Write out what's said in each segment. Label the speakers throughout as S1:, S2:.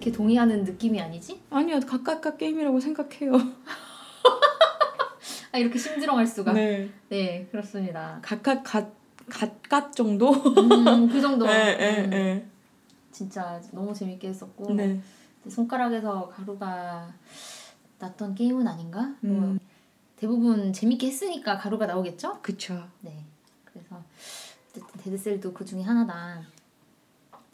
S1: 이렇게 동의하는 느낌이 아니지?
S2: 아니요, 갓갓갓 게임이라고 생각해요.
S1: 아 이렇게 심드렁할 수가. 네,
S2: 네.
S1: 그렇습니다.
S2: 각각 갓 갓갓 정도.
S1: 음, 그 정도.
S2: 네, 네,
S1: 음,
S2: 네.
S1: 진짜 너무 재밌게 했었고
S2: 네.
S1: 손가락에서 가루가 났던 게임은 아닌가? 뭐
S2: 음.
S1: 대부분 재밌게 했으니까 가루가 나오겠죠?
S2: 그쵸.
S1: 네. 그래서 어쨌든 Dead Cells도 그 중에 하나다.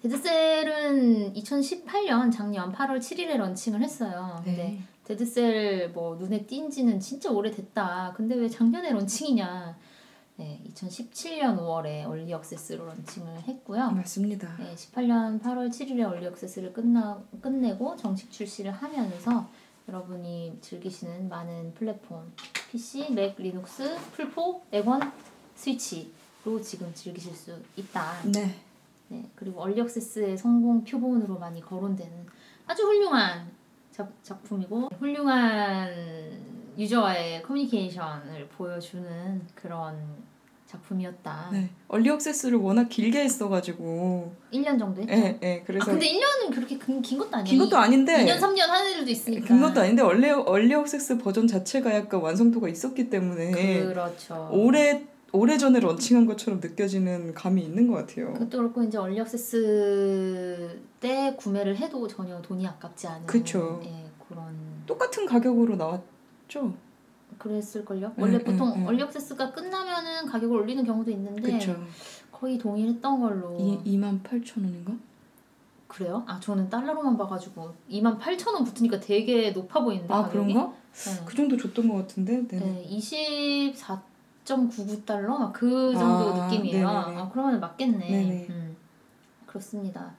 S1: Dead Cells는 2018년 작년 8월 7일에 런칭을 했어요. 근데
S2: 네.
S1: Dead Cells 뭐 눈에 띈지는 진짜 오래됐다. 근데 왜 작년에 런칭이냐? 네, 2017년 5월에 early access로 런칭을 했고요.
S2: 맞습니다.
S1: 네, 18년 8월 7일에 early access를 끝나 끝내고 정식 출시를 하면서 여러분이 즐기시는 많은 플랫폼 PC, 맥, 리눅스, 플포, 엑원, 스위치로 지금 즐기실 수 있다.
S2: 네.
S1: 네, 그리고 얼리 액세스의 성공 표본으로 많이 거론되는 아주 훌륭한 작, 작품이고 훌륭한 유저와의 커뮤니케이션을 보여주는 그런 작품이었다.
S2: 네. 얼리 액세스를 워낙 길게 했어가지고.
S1: 1년 정도 했죠.
S2: 예, 예. 그래서
S1: 아, 근데 1년은 그렇게 긴, 긴 것도 아니에요.
S2: 긴 것도 아닌데.
S1: 2년, 3년 하는 애들도 있으니까.
S2: 긴 것도 아닌데 얼리 얼리 액세스 버전 자체가 약간 완성도가 있었기 때문에
S1: 그렇죠.
S2: 오래 오래 전에 런칭한 것처럼 느껴지는 감이 있는 것 같아요.
S1: 그것도 그렇고 이제 얼리 액세스 때 구매를 해도 전혀 돈이 아깝지 않은
S2: 그쵸.
S1: 예, 그런
S2: 똑같은 가격으로 나왔죠.
S1: 그랬을걸요.
S2: 음,
S1: 원래
S2: 음,
S1: 보통
S2: 음.
S1: 얼리 액세스가 끝나면은 가격을 올리는 경우도 있는데
S2: 그렇죠.
S1: 거의 동일했던 걸로
S2: 이 2만 8천 원인가?
S1: 그래요? 아 저는 달러로만 봐가지고 2만 8천 원 붙으니까 되게 높아 보이는데
S2: 아
S1: 가격이?
S2: 그런가?
S1: 네.
S2: 그 정도 줬던 것 같은데. 네.
S1: 네, 24.99달러 막 그 정도
S2: 아,
S1: 느낌이에요.
S2: 네네네.
S1: 아, 그러면 맞겠네.
S2: 네네.
S1: 음, 그렇습니다.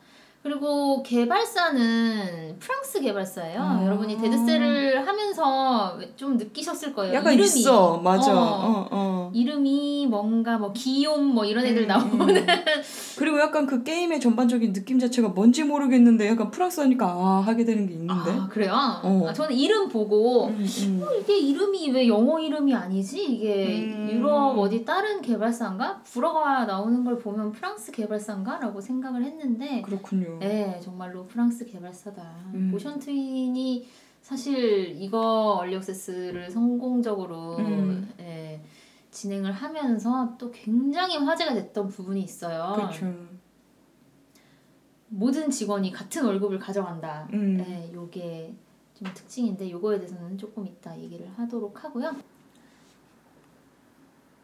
S1: 그리고 개발사는 프랑스 개발사예요.
S2: 아.
S1: 여러분이 데드셀을 하면서 좀 느끼셨을 거예요.
S2: 약간
S1: 이름이.
S2: 있어, 맞아.
S1: 어.
S2: 어, 어.
S1: 이름이 뭔가 뭐 기욤 뭐 이런 애들
S2: 음,
S1: 나오는
S2: 음. 그리고 약간 그 게임의 전반적인 느낌 자체가 뭔지 모르겠는데 약간 프랑스 하니까 아 하게 되는 게 있는데.
S1: 아 그래요?
S2: 어.
S1: 아, 저는 이름 보고
S2: 음, 음.
S1: 어, 이게 이름이 왜 영어 이름이 아니지? 이게
S2: 음.
S1: 유럽 어디 다른 개발사인가? 불어가 나오는 걸 보면 프랑스 개발사인가? 라고 생각을 했는데
S2: 그렇군요.
S1: 네 정말로 프랑스 개발사다.
S2: 음.
S1: 모션 트윈이 사실 이거 early access를 성공적으로
S2: 음.
S1: 예, 진행을 하면서 또 굉장히 화제가 됐던 부분이 있어요.
S2: 그렇죠.
S1: 모든 직원이 같은 월급을 가져간다.
S2: 음.
S1: 네, 요게 좀 특징인데 요거에 대해서는 조금 이따 얘기를 하도록 하고요.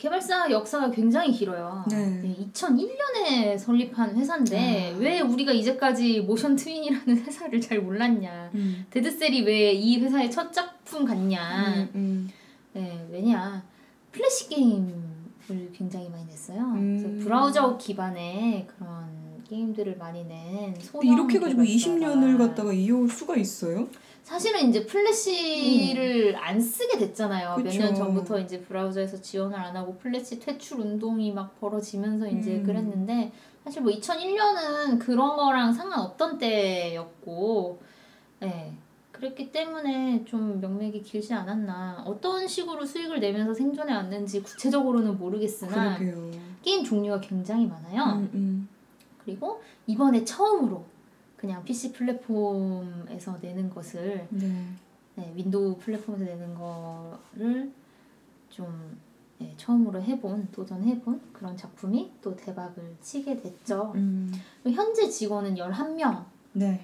S1: 개발사 역사가 굉장히 길어요.
S2: 네.
S1: 2001년에 설립한 회사인데
S2: 아.
S1: 왜 우리가 이제까지 Motion Twin이라는 회사를 잘 몰랐냐?
S2: 음.
S1: Dead Cells가 왜 이 회사의 첫 작품 같냐?
S2: 음, 음.
S1: 네, 왜냐? 플래시 게임을 굉장히 많이 냈어요.
S2: 음.
S1: 그래서 브라우저 기반의 그런 게임들을 많이 낸 소형
S2: 이렇게 해가지고
S1: 개발사가
S2: 20년을 갖다가 이어올 수가 있어요?
S1: 사실은 이제 플래시를 안 쓰게 됐잖아요. 몇
S2: 음.
S1: 년 전부터 이제 브라우저에서 지원을 안 하고 플래시 퇴출 운동이 막 벌어지면서 이제
S2: 음.
S1: 그랬는데 사실 뭐 2001년은 그런 거랑 상관없던 때였고, 네. 그랬기 때문에 좀 명맥이 길지 않았나. 어떤 식으로 수익을 내면서 생존해 왔는지 구체적으로는 모르겠으나
S2: 그러게요.
S1: 게임 종류가 굉장히 많아요.
S2: 음, 음.
S1: 그리고 이번에 처음으로 그냥 PC 플랫폼에서 내는 것을
S2: 네.
S1: 네, 윈도우 플랫폼에서 내는 거를 좀 네, 처음으로 해본 도전해본 그런 작품이 또 대박을 치게 됐죠.
S2: 음.
S1: 현재 직원은 11명이라고
S2: 네.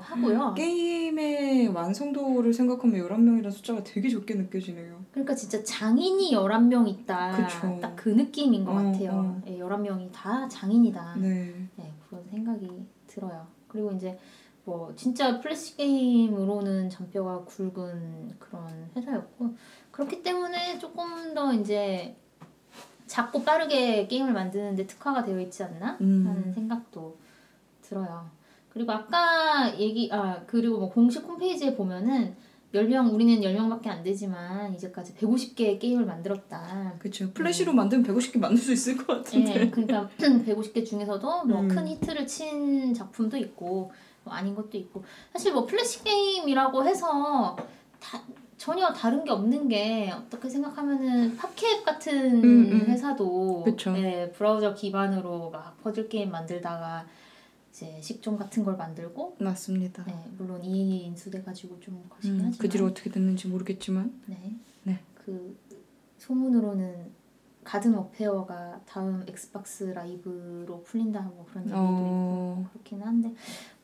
S1: 하고요.
S2: 게임의 완성도를 생각하면 11명이라는 숫자가 되게 적게 느껴지네요.
S1: 그러니까 진짜 장인이 11명 있다. 딱 그 느낌인 것
S2: 어,
S1: 같아요.
S2: 어.
S1: 네, 11명이 다 장인이다.
S2: 네.
S1: 네, 그런 생각이 들어요. 그리고 이제 뭐 진짜 플래시 게임으로는 잔뼈가 굵은 그런 회사였고 그렇기 때문에 조금 더 이제 작고 빠르게 게임을 만드는데 특화가 되어 있지 않나
S2: 음.
S1: 하는 생각도 들어요. 그리고 아까 얘기 아 그리고 뭐 공식 홈페이지에 보면은 10명 우리는 10명밖에 안 되지만 이제까지 150개의 게임을 만들었다.
S2: 그렇죠. 플래시로 만들면 150개 만들 수 있을 것 같은데.
S1: 예, 그러니까 150개 중에서도 뭐
S2: 음.
S1: 큰 히트를 친 작품도 있고 뭐 아닌 것도 있고 사실 뭐 플래시 게임이라고 해서 다 전혀 다른 게 없는 게 어떻게 생각하면은 PopCap 같은
S2: 음, 음.
S1: 회사도
S2: 그쵸.
S1: 네, 브라우저 기반으로 막 퍼즐 게임 만들다가 이제 식좀 같은 걸 만들고
S2: 맞습니다.
S1: 네, 물론 EA에 인수돼가지고 좀 거시긴
S2: 음,
S1: 하지만
S2: 그 뒤로 어떻게 됐는지 모르겠지만
S1: 네.
S2: 네.
S1: 그 소문으로는 Garden Warfare가 다음 Xbox Live로 풀린다 뭐 그런 얘기도 있고
S2: 어,
S1: 그렇긴 한데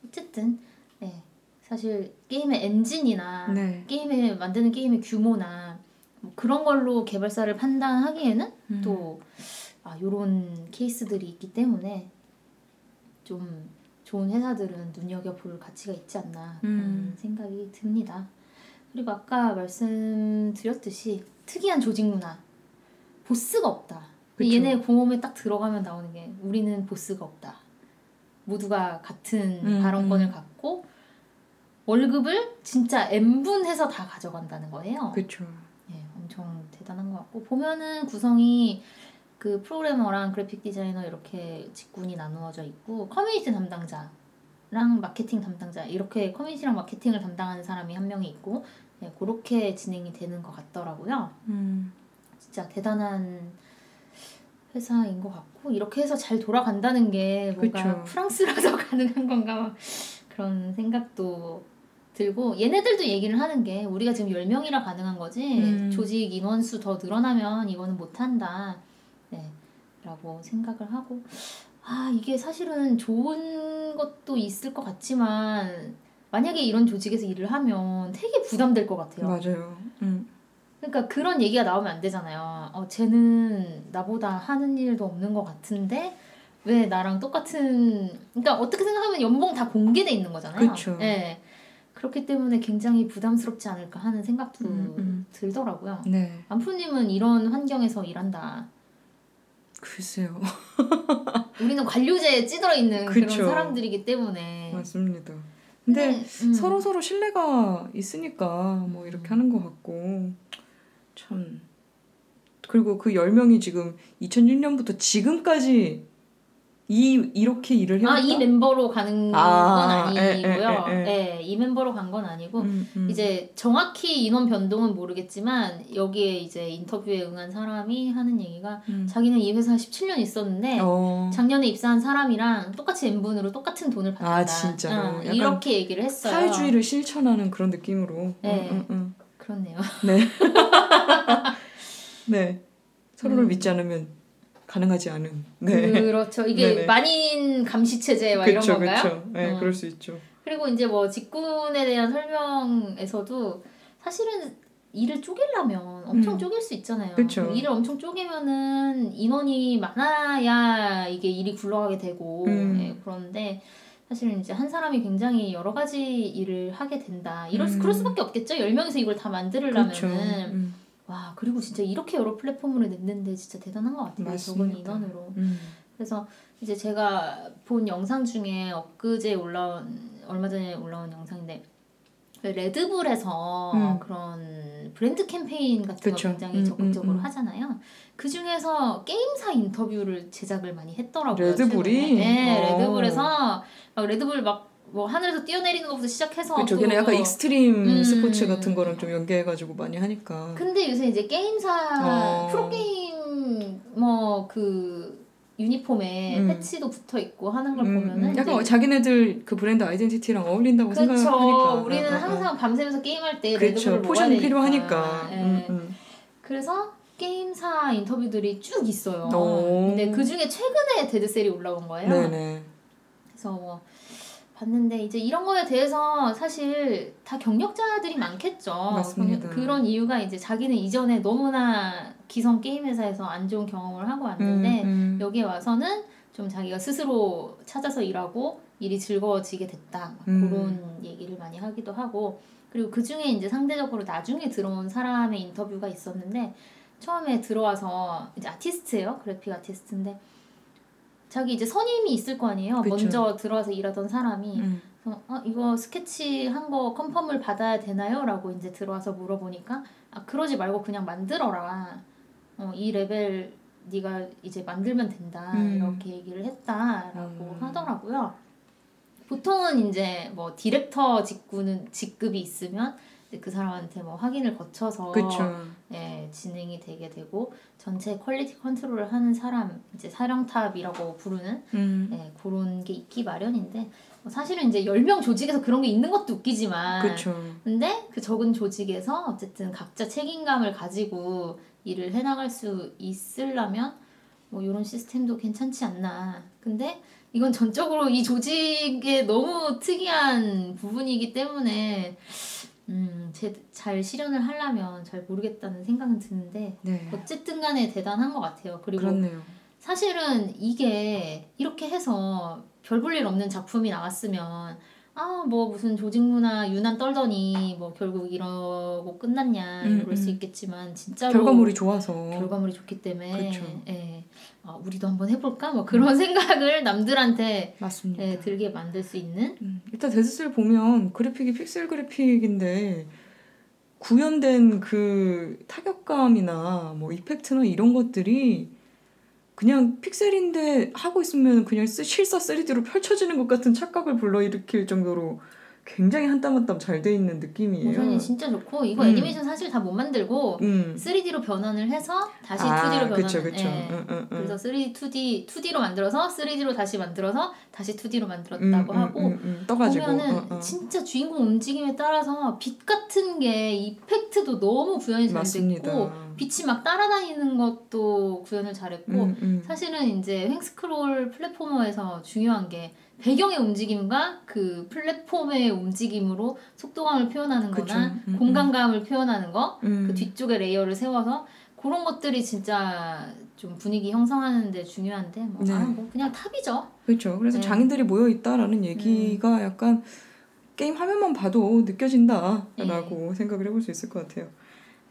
S1: 어쨌든 네. 사실 게임의 엔진이나
S2: 네.
S1: 게임을 만드는 게임의 규모나 뭐 그런 걸로 개발사를 판단하기에는
S2: 음.
S1: 또 아, 요런 케이스들이 있기 때문에 좀 좋은 회사들은 눈여겨볼 가치가 있지 않나 그런
S2: 음.
S1: 생각이 듭니다. 그리고 아까 말씀드렸듯이 특이한 조직 문화 보스가 없다.
S2: 그쵸.
S1: 얘네 공홈에 딱 들어가면 나오는 게 우리는 보스가 없다. 모두가 같은
S2: 음,
S1: 발언권을
S2: 음.
S1: 갖고 월급을 진짜 n분 해서 다 가져간다는 거예요.
S2: 그렇죠.
S1: 예, 엄청 대단한 것 같고 보면은 구성이 그 프로그래머랑 그래픽 디자이너 이렇게 직군이 나누어져 있고 커뮤니티 담당자랑 마케팅 담당자 이렇게 커뮤니티랑 마케팅을 담당하는 사람이 한 명이 있고 예, 그렇게 진행이 되는 것 같더라고요.
S2: 음.
S1: 진짜 대단한 회사인 것 같고 이렇게 해서 잘 돌아간다는 게 뭔가
S2: 그쵸.
S1: 프랑스라서 가능한 건가 막 그런 생각도 들고 얘네들도 얘기를 하는 게 우리가 지금 10명이라 가능한 거지
S2: 음.
S1: 조직 인원수 더 늘어나면 이거는 못한다 네, 라고 생각을 하고 아 이게 사실은 좋은 것도 있을 것 같지만 만약에 이런 조직에서 일을 하면 되게 부담될 것 같아요.
S2: 맞아요. 음.
S1: 그러니까 그런 얘기가 나오면 안 되잖아요. 어, 쟤는 나보다 하는 일도 없는 것 같은데 왜 나랑 똑같은 그러니까 어떻게 생각하면 연봉 다 공개돼 있는 거잖아요.
S2: 그쵸.
S1: 예. 그렇기 때문에 굉장히 부담스럽지 않을까 하는 생각도
S2: 음, 음.
S1: 들더라고요.
S2: 네.
S1: 안프님은 이런 환경에서 일한다.
S2: 글쎄요.
S1: 우리는 관료제에 찌들어 있는 그런
S2: 그쵸.
S1: 사람들이기 때문에.
S2: 맞습니다. 근데
S1: 음.
S2: 서로 서로 신뢰가 있으니까 뭐 이렇게 하는 것 같고 참 그리고 그 10명이 지금 2006년부터 지금까지 이 이렇게 일을.
S1: 아, 이 멤버로 가는
S2: 아,
S1: 건 아니고요.
S2: 에, 에.
S1: 네, 이 멤버로 간 건 아니고
S2: 음, 음.
S1: 이제 정확히 인원 변동은 모르겠지만 여기에 이제 인터뷰에 응한 사람이 하는 얘기가
S2: 음.
S1: 자기는 이 회사에 17년 있었는데
S2: 어.
S1: 작년에 입사한 사람이랑 똑같이 n분으로 똑같은 돈을 받는다.
S2: 아, 진짜로?
S1: 어,
S2: 약간
S1: 이렇게 얘기를 했어요.
S2: 사회주의를 실천하는 그런 느낌으로.
S1: 네.
S2: 음, 음,
S1: 그렇네요.
S2: 음. 네. 네. 서로를
S1: 음.
S2: 믿지 않으면 가능하지 않은. 네.
S1: 그렇죠. 이게
S2: 네네.
S1: 만인 감시 체제 막 이런
S2: 그쵸,
S1: 건가요?
S2: 그쵸. 네,
S1: 어.
S2: 그럴 수 있죠.
S1: 그리고 이제 뭐 직군에 대한 설명에서도 사실은 일을 쪼개려면 엄청
S2: 음.
S1: 쪼갤 수 있잖아요.
S2: 그쵸.
S1: 일을 엄청 쪼개면은 인원이 많아야 이게 일이 굴러가게 되고
S2: 음.
S1: 예, 그런데 사실은 이제 한 사람이 굉장히 여러 가지 일을 하게 된다. 이럴 수,
S2: 음.
S1: 그럴 수밖에 없겠죠. 열 명이서 이걸 다 만들려면은
S2: 그렇죠. 음.
S1: 와 그리고 진짜 이렇게 여러 플랫폼으로 냈는데 진짜 대단한 것 같아요.
S2: 맞습니다.
S1: 인원으로.
S2: 음.
S1: 그래서 이제 제가 본 영상 중에 엊그제 올라온 얼마 전에 올라온 영상인데 그 레드불에서
S2: 음.
S1: 그런 브랜드 캠페인 같은
S2: 그쵸.
S1: 거 굉장히
S2: 음,
S1: 적극적으로
S2: 음, 음.
S1: 하잖아요. 그 중에서 게임사 인터뷰를 제작을 많이 했더라고요.
S2: 레드불이?
S1: 최근에. 네,
S2: 어.
S1: 레드불에서 막 Red Bull 막 뭐 하늘에서 뛰어내리는 것부터 시작해서
S2: 그렇죠.
S1: 또
S2: 걔네 약간
S1: 뭐-
S2: 익스트림
S1: 음.
S2: 스포츠 같은 거랑 좀 연계해가지고 많이 하니까.
S1: 근데 요새 이제 게임사
S2: 어.
S1: 프로게임 뭐 그 유니폼에
S2: 음.
S1: 패치도 붙어 있고 하는 걸
S2: 음,
S1: 보면은
S2: 음. 약간
S1: 이제
S2: 자기네들 그 브랜드 identity랑 어울린다고
S1: 그렇죠.
S2: 생각하니까.
S1: 우리는
S2: 어, 어, 어.
S1: 항상 밤새면서 게임할 때
S2: 그렇죠. potion이
S1: 되니까.
S2: 필요하니까. 음.
S1: 그래서 게임사 인터뷰들이 쭉 있어요.
S2: 오.
S1: 근데 그 중에 최근에 Dead Cells가 올라온 거예요.
S2: 네네.
S1: 그래서 뭐 봤는데 이제 이런 거에 대해서 사실 다 경력자들이 많겠죠.
S2: 맞습니다.
S1: 그런 이유가 이제 자기는 이전에 너무나 기성 게임 회사에서 안 좋은 경험을 하고 왔는데
S2: 음, 음.
S1: 여기에 와서는 좀 자기가 스스로 찾아서 일하고 일이 즐거워지게 됐다. 막
S2: 음.
S1: 그런 얘기를 많이 하기도 하고 그리고 그 중에 이제 상대적으로 나중에 들어온 사람의 인터뷰가 있었는데 처음에 들어와서 이제 아티스트예요. 그래픽 아티스트인데 자기 이제 선임이 있을 거 아니에요.
S2: 그쵸.
S1: 먼저 들어와서 일하던 사람이
S2: 음.
S1: 그래서 어, 이거 스케치 한 거 confirm을 받아야 되나요? 라고 이제 들어와서 물어보니까 아 그러지 말고 그냥 만들어라. 어, 이 레벨 네가 이제 만들면 된다.
S2: 음.
S1: 이렇게 얘기를 했다라고
S2: 음.
S1: 하더라고요. 보통은 이제 뭐 디렉터 직구는 직급이 있으면 이제 그 사람한테 뭐 확인을 거쳐서
S2: 그쵸.
S1: 예, 진행이 되게 되고 전체 quality 컨트롤을 하는 사람 이제 사령탑이라고 부르는
S2: 음.
S1: 예, 그런 게 있기 마련인데 뭐 사실은 이제 10명 조직에서 그런 게 있는 것도 웃기지만
S2: 그쵸.
S1: 근데 그 적은 조직에서 어쨌든 각자 책임감을 가지고 일을 해나갈 수 있으려면 뭐 이런 시스템도 괜찮지 않나. 근데 이건 전적으로 이 조직의 너무 특이한 부분이기 때문에 음, 제, 잘 실현을 하려면 잘 모르겠다는 생각은 드는데
S2: 네.
S1: 어쨌든 간에 대단한 것 같아요. 그리고
S2: 그렇네요.
S1: 사실은 이게 이렇게 해서 별 볼 일 없는 작품이 나왔으면 아 뭐 무슨 조직 문화 유난 떨더니 뭐 결국 이러고 끝났냐
S2: 음,
S1: 이럴 수
S2: 음.
S1: 있겠지만 진짜로
S2: 결과물이 좋아서.
S1: 결과물이 좋기 때문에
S2: 그쵸.
S1: 예. 아, 우리도 한번 해볼까 뭐 그런 생각을 남들한테
S2: 맞습니다.
S1: 예, 들게 만들 수 있는
S2: 음, 일단 데드셀 보면 그래픽이 픽셀 그래픽인데 구현된 그 타격감이나 뭐 effect나 이런 것들이 그냥 픽셀인데 하고 있으면 그냥 쓰- 실사 3D로 펼쳐지는 것 같은 착각을 불러일으킬 정도로 굉장히 한 땀 한 땀 잘 돼 있는 느낌이에요.
S1: 모션이 진짜 좋고 이거
S2: 음.
S1: 애니메이션 사실 다 못 만들고
S2: 음.
S1: 3D로 변환을 해서 다시
S2: 아,
S1: 2D로 변환
S2: 그쵸, 그쵸.
S1: 예.
S2: 응, 응, 응.
S1: 그래서 3 2D 2D로 만들어서 3D로 다시 만들어서 다시 2D로
S2: 음,
S1: 만들었다고
S2: 음,
S1: 하고
S2: 음, 음, 떠가지고.
S1: 보면은
S2: 어, 어.
S1: 진짜 주인공 움직임에 따라서 빛 같은 게 effect도 너무 구현이 잘
S2: 맞습니다.
S1: 됐고 빛이 막 따라다니는 것도 구현을 잘했고
S2: 음, 음.
S1: 사실은 이제 횡스크롤 platformer에서 중요한 게 배경의 움직임과 그 플랫폼의 움직임으로 속도감을 표현하는
S2: 그쵸.
S1: 거나
S2: 음,
S1: 공간감을 표현하는 거
S2: 음.
S1: 그 뒤쪽에 layer를 세워서 그런 것들이 진짜 좀 분위기 형성하는데 중요한데 뭐,
S2: 네.
S1: 아, 뭐 그냥 top이죠.
S2: 그렇죠. 그래서
S1: 네. 음.
S2: 장인들이 모여 있다라는 얘기가 약간 게임 화면만 봐도 느껴진다라고
S1: 네.
S2: 생각을 해볼 수 있을 것 같아요.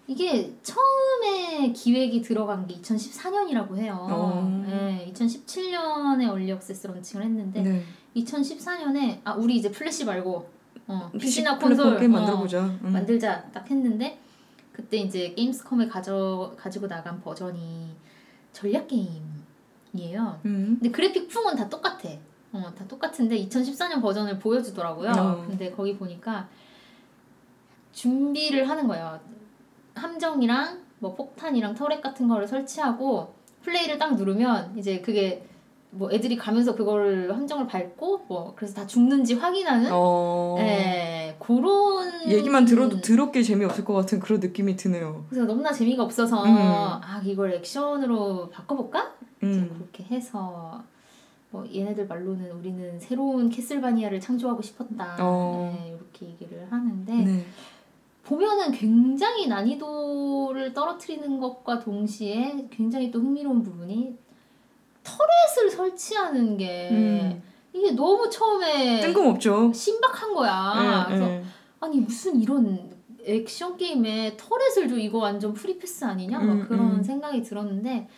S1: 이게 처음에 기획이 들어간 게 2014년이라고 해요.
S2: 어.
S1: 네, 2017년에 early access launching을 했는데
S2: 네.
S1: 2014년에 아 우리 이제 플래시 말고 어,
S2: PC
S1: PC나 콘솔
S2: 게임
S1: 어,
S2: 만들어보자. 음.
S1: 만들자 딱 했는데 그때 이제 게임스컴에 가져 가지고 나간 버전이 전략 게임이에요.
S2: 음.
S1: 근데 그래픽 풍은 다 똑같아. 어, 다 똑같은데 2014년 버전을 보여주더라고요.
S2: 어.
S1: 근데 거기 보니까 준비를 하는 거예요. 함정이랑 뭐 폭탄이랑 turret 같은 거를 설치하고 플레이를 딱 누르면 이제 그게 뭐 애들이 가면서 그걸 함정을 밟고 뭐 그래서 다 죽는지 확인하는
S2: 어.
S1: 예, 그런
S2: 얘기만 들어도 더럽게 재미없을 것 같은 그런 느낌이 드네요.
S1: 그래서 너무나 재미가 없어서
S2: 음.
S1: 아 이걸 액션으로 바꿔볼까?
S2: 음.
S1: 그렇게 해서 뭐 얘네들 말로는 우리는 새로운 캐슬바니아를 창조하고 싶었다
S2: 어.
S1: 네, 이렇게 얘기를 하는데
S2: 네.
S1: 보면은 굉장히 난이도를 떨어뜨리는 것과 동시에 굉장히 또 흥미로운 부분이 turret을 설치하는 게
S2: 음.
S1: 이게 너무 처음에
S2: 뜬금없죠.
S1: 신박한 거야.
S2: 예,
S1: 아, 그래서
S2: 예.
S1: 아니 무슨 이런 액션 게임에 turret을 줘 이거 완전 free pass 아니냐 막
S2: 음,
S1: 그런
S2: 음.
S1: 생각이 들었는데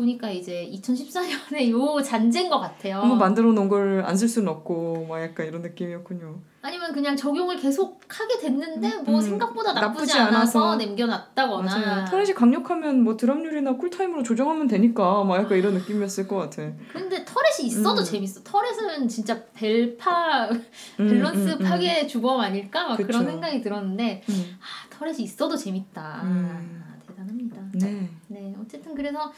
S1: 보니까 이제 2014년에 요 잔재인 것 같아요.
S2: 한번 만들어 놓은 걸 안 쓸 수는 없고 막 약간 이런 느낌이었군요.
S1: 아니면 그냥 적용을 계속 하게 됐는데
S2: 음,
S1: 뭐
S2: 음.
S1: 생각보다 나쁘지,
S2: 나쁘지 않아서.
S1: 남겨놨다거나
S2: 맞아요. turret이 강력하면 뭐 drop률이나 cool time으로 조정하면 되니까 막 약간 이런 느낌이었을 것 같아.
S1: 근데 turret이 있어도
S2: 음.
S1: 재밌어. turret은 진짜 벨파
S2: 음,
S1: 밸런스
S2: 음, 음.
S1: 파괴 주범 아닐까 막
S2: 그쵸.
S1: 그런 생각이 들었는데
S2: 음.
S1: 아, turret이 있어도 재밌다.
S2: 음.
S1: 아, 대단합니다.
S2: 네.
S1: 네, 어쨌든 그래서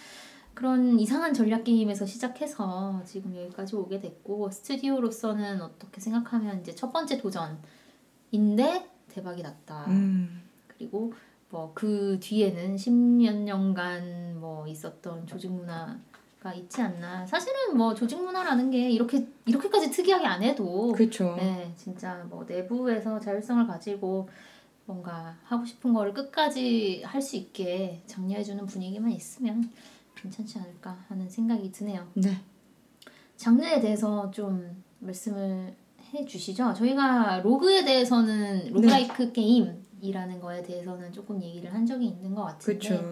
S1: 그런 이상한 전략 게임에서 시작해서 지금 여기까지 오게 됐고 스튜디오로서는 어떻게 생각하면 이제 첫 번째 도전인데 대박이 났다.
S2: 음.
S1: 그리고 뭐 그 뒤에는 십몇 년간 뭐 있었던 조직 문화 가 있지 않나. 사실은 뭐 조직 문화라는 게 이렇게 이렇게까지 특이하게 안 해도
S2: 그렇죠.
S1: 네, 진짜 뭐 내부에서 자율성을 가지고 뭔가 하고 싶은 거를 끝까지 할 수 있게 장려해 주는 분위기만 있으면 괜찮지 않을까 하는 생각이 드네요.
S2: 네.
S1: 장르에 대해서 좀 말씀을 해주시죠. 저희가 로그에 대해서는 roguelike 게임이라는 거에 대해서는 조금 얘기를 한 적이 있는 것 같은데
S2: 그렇죠.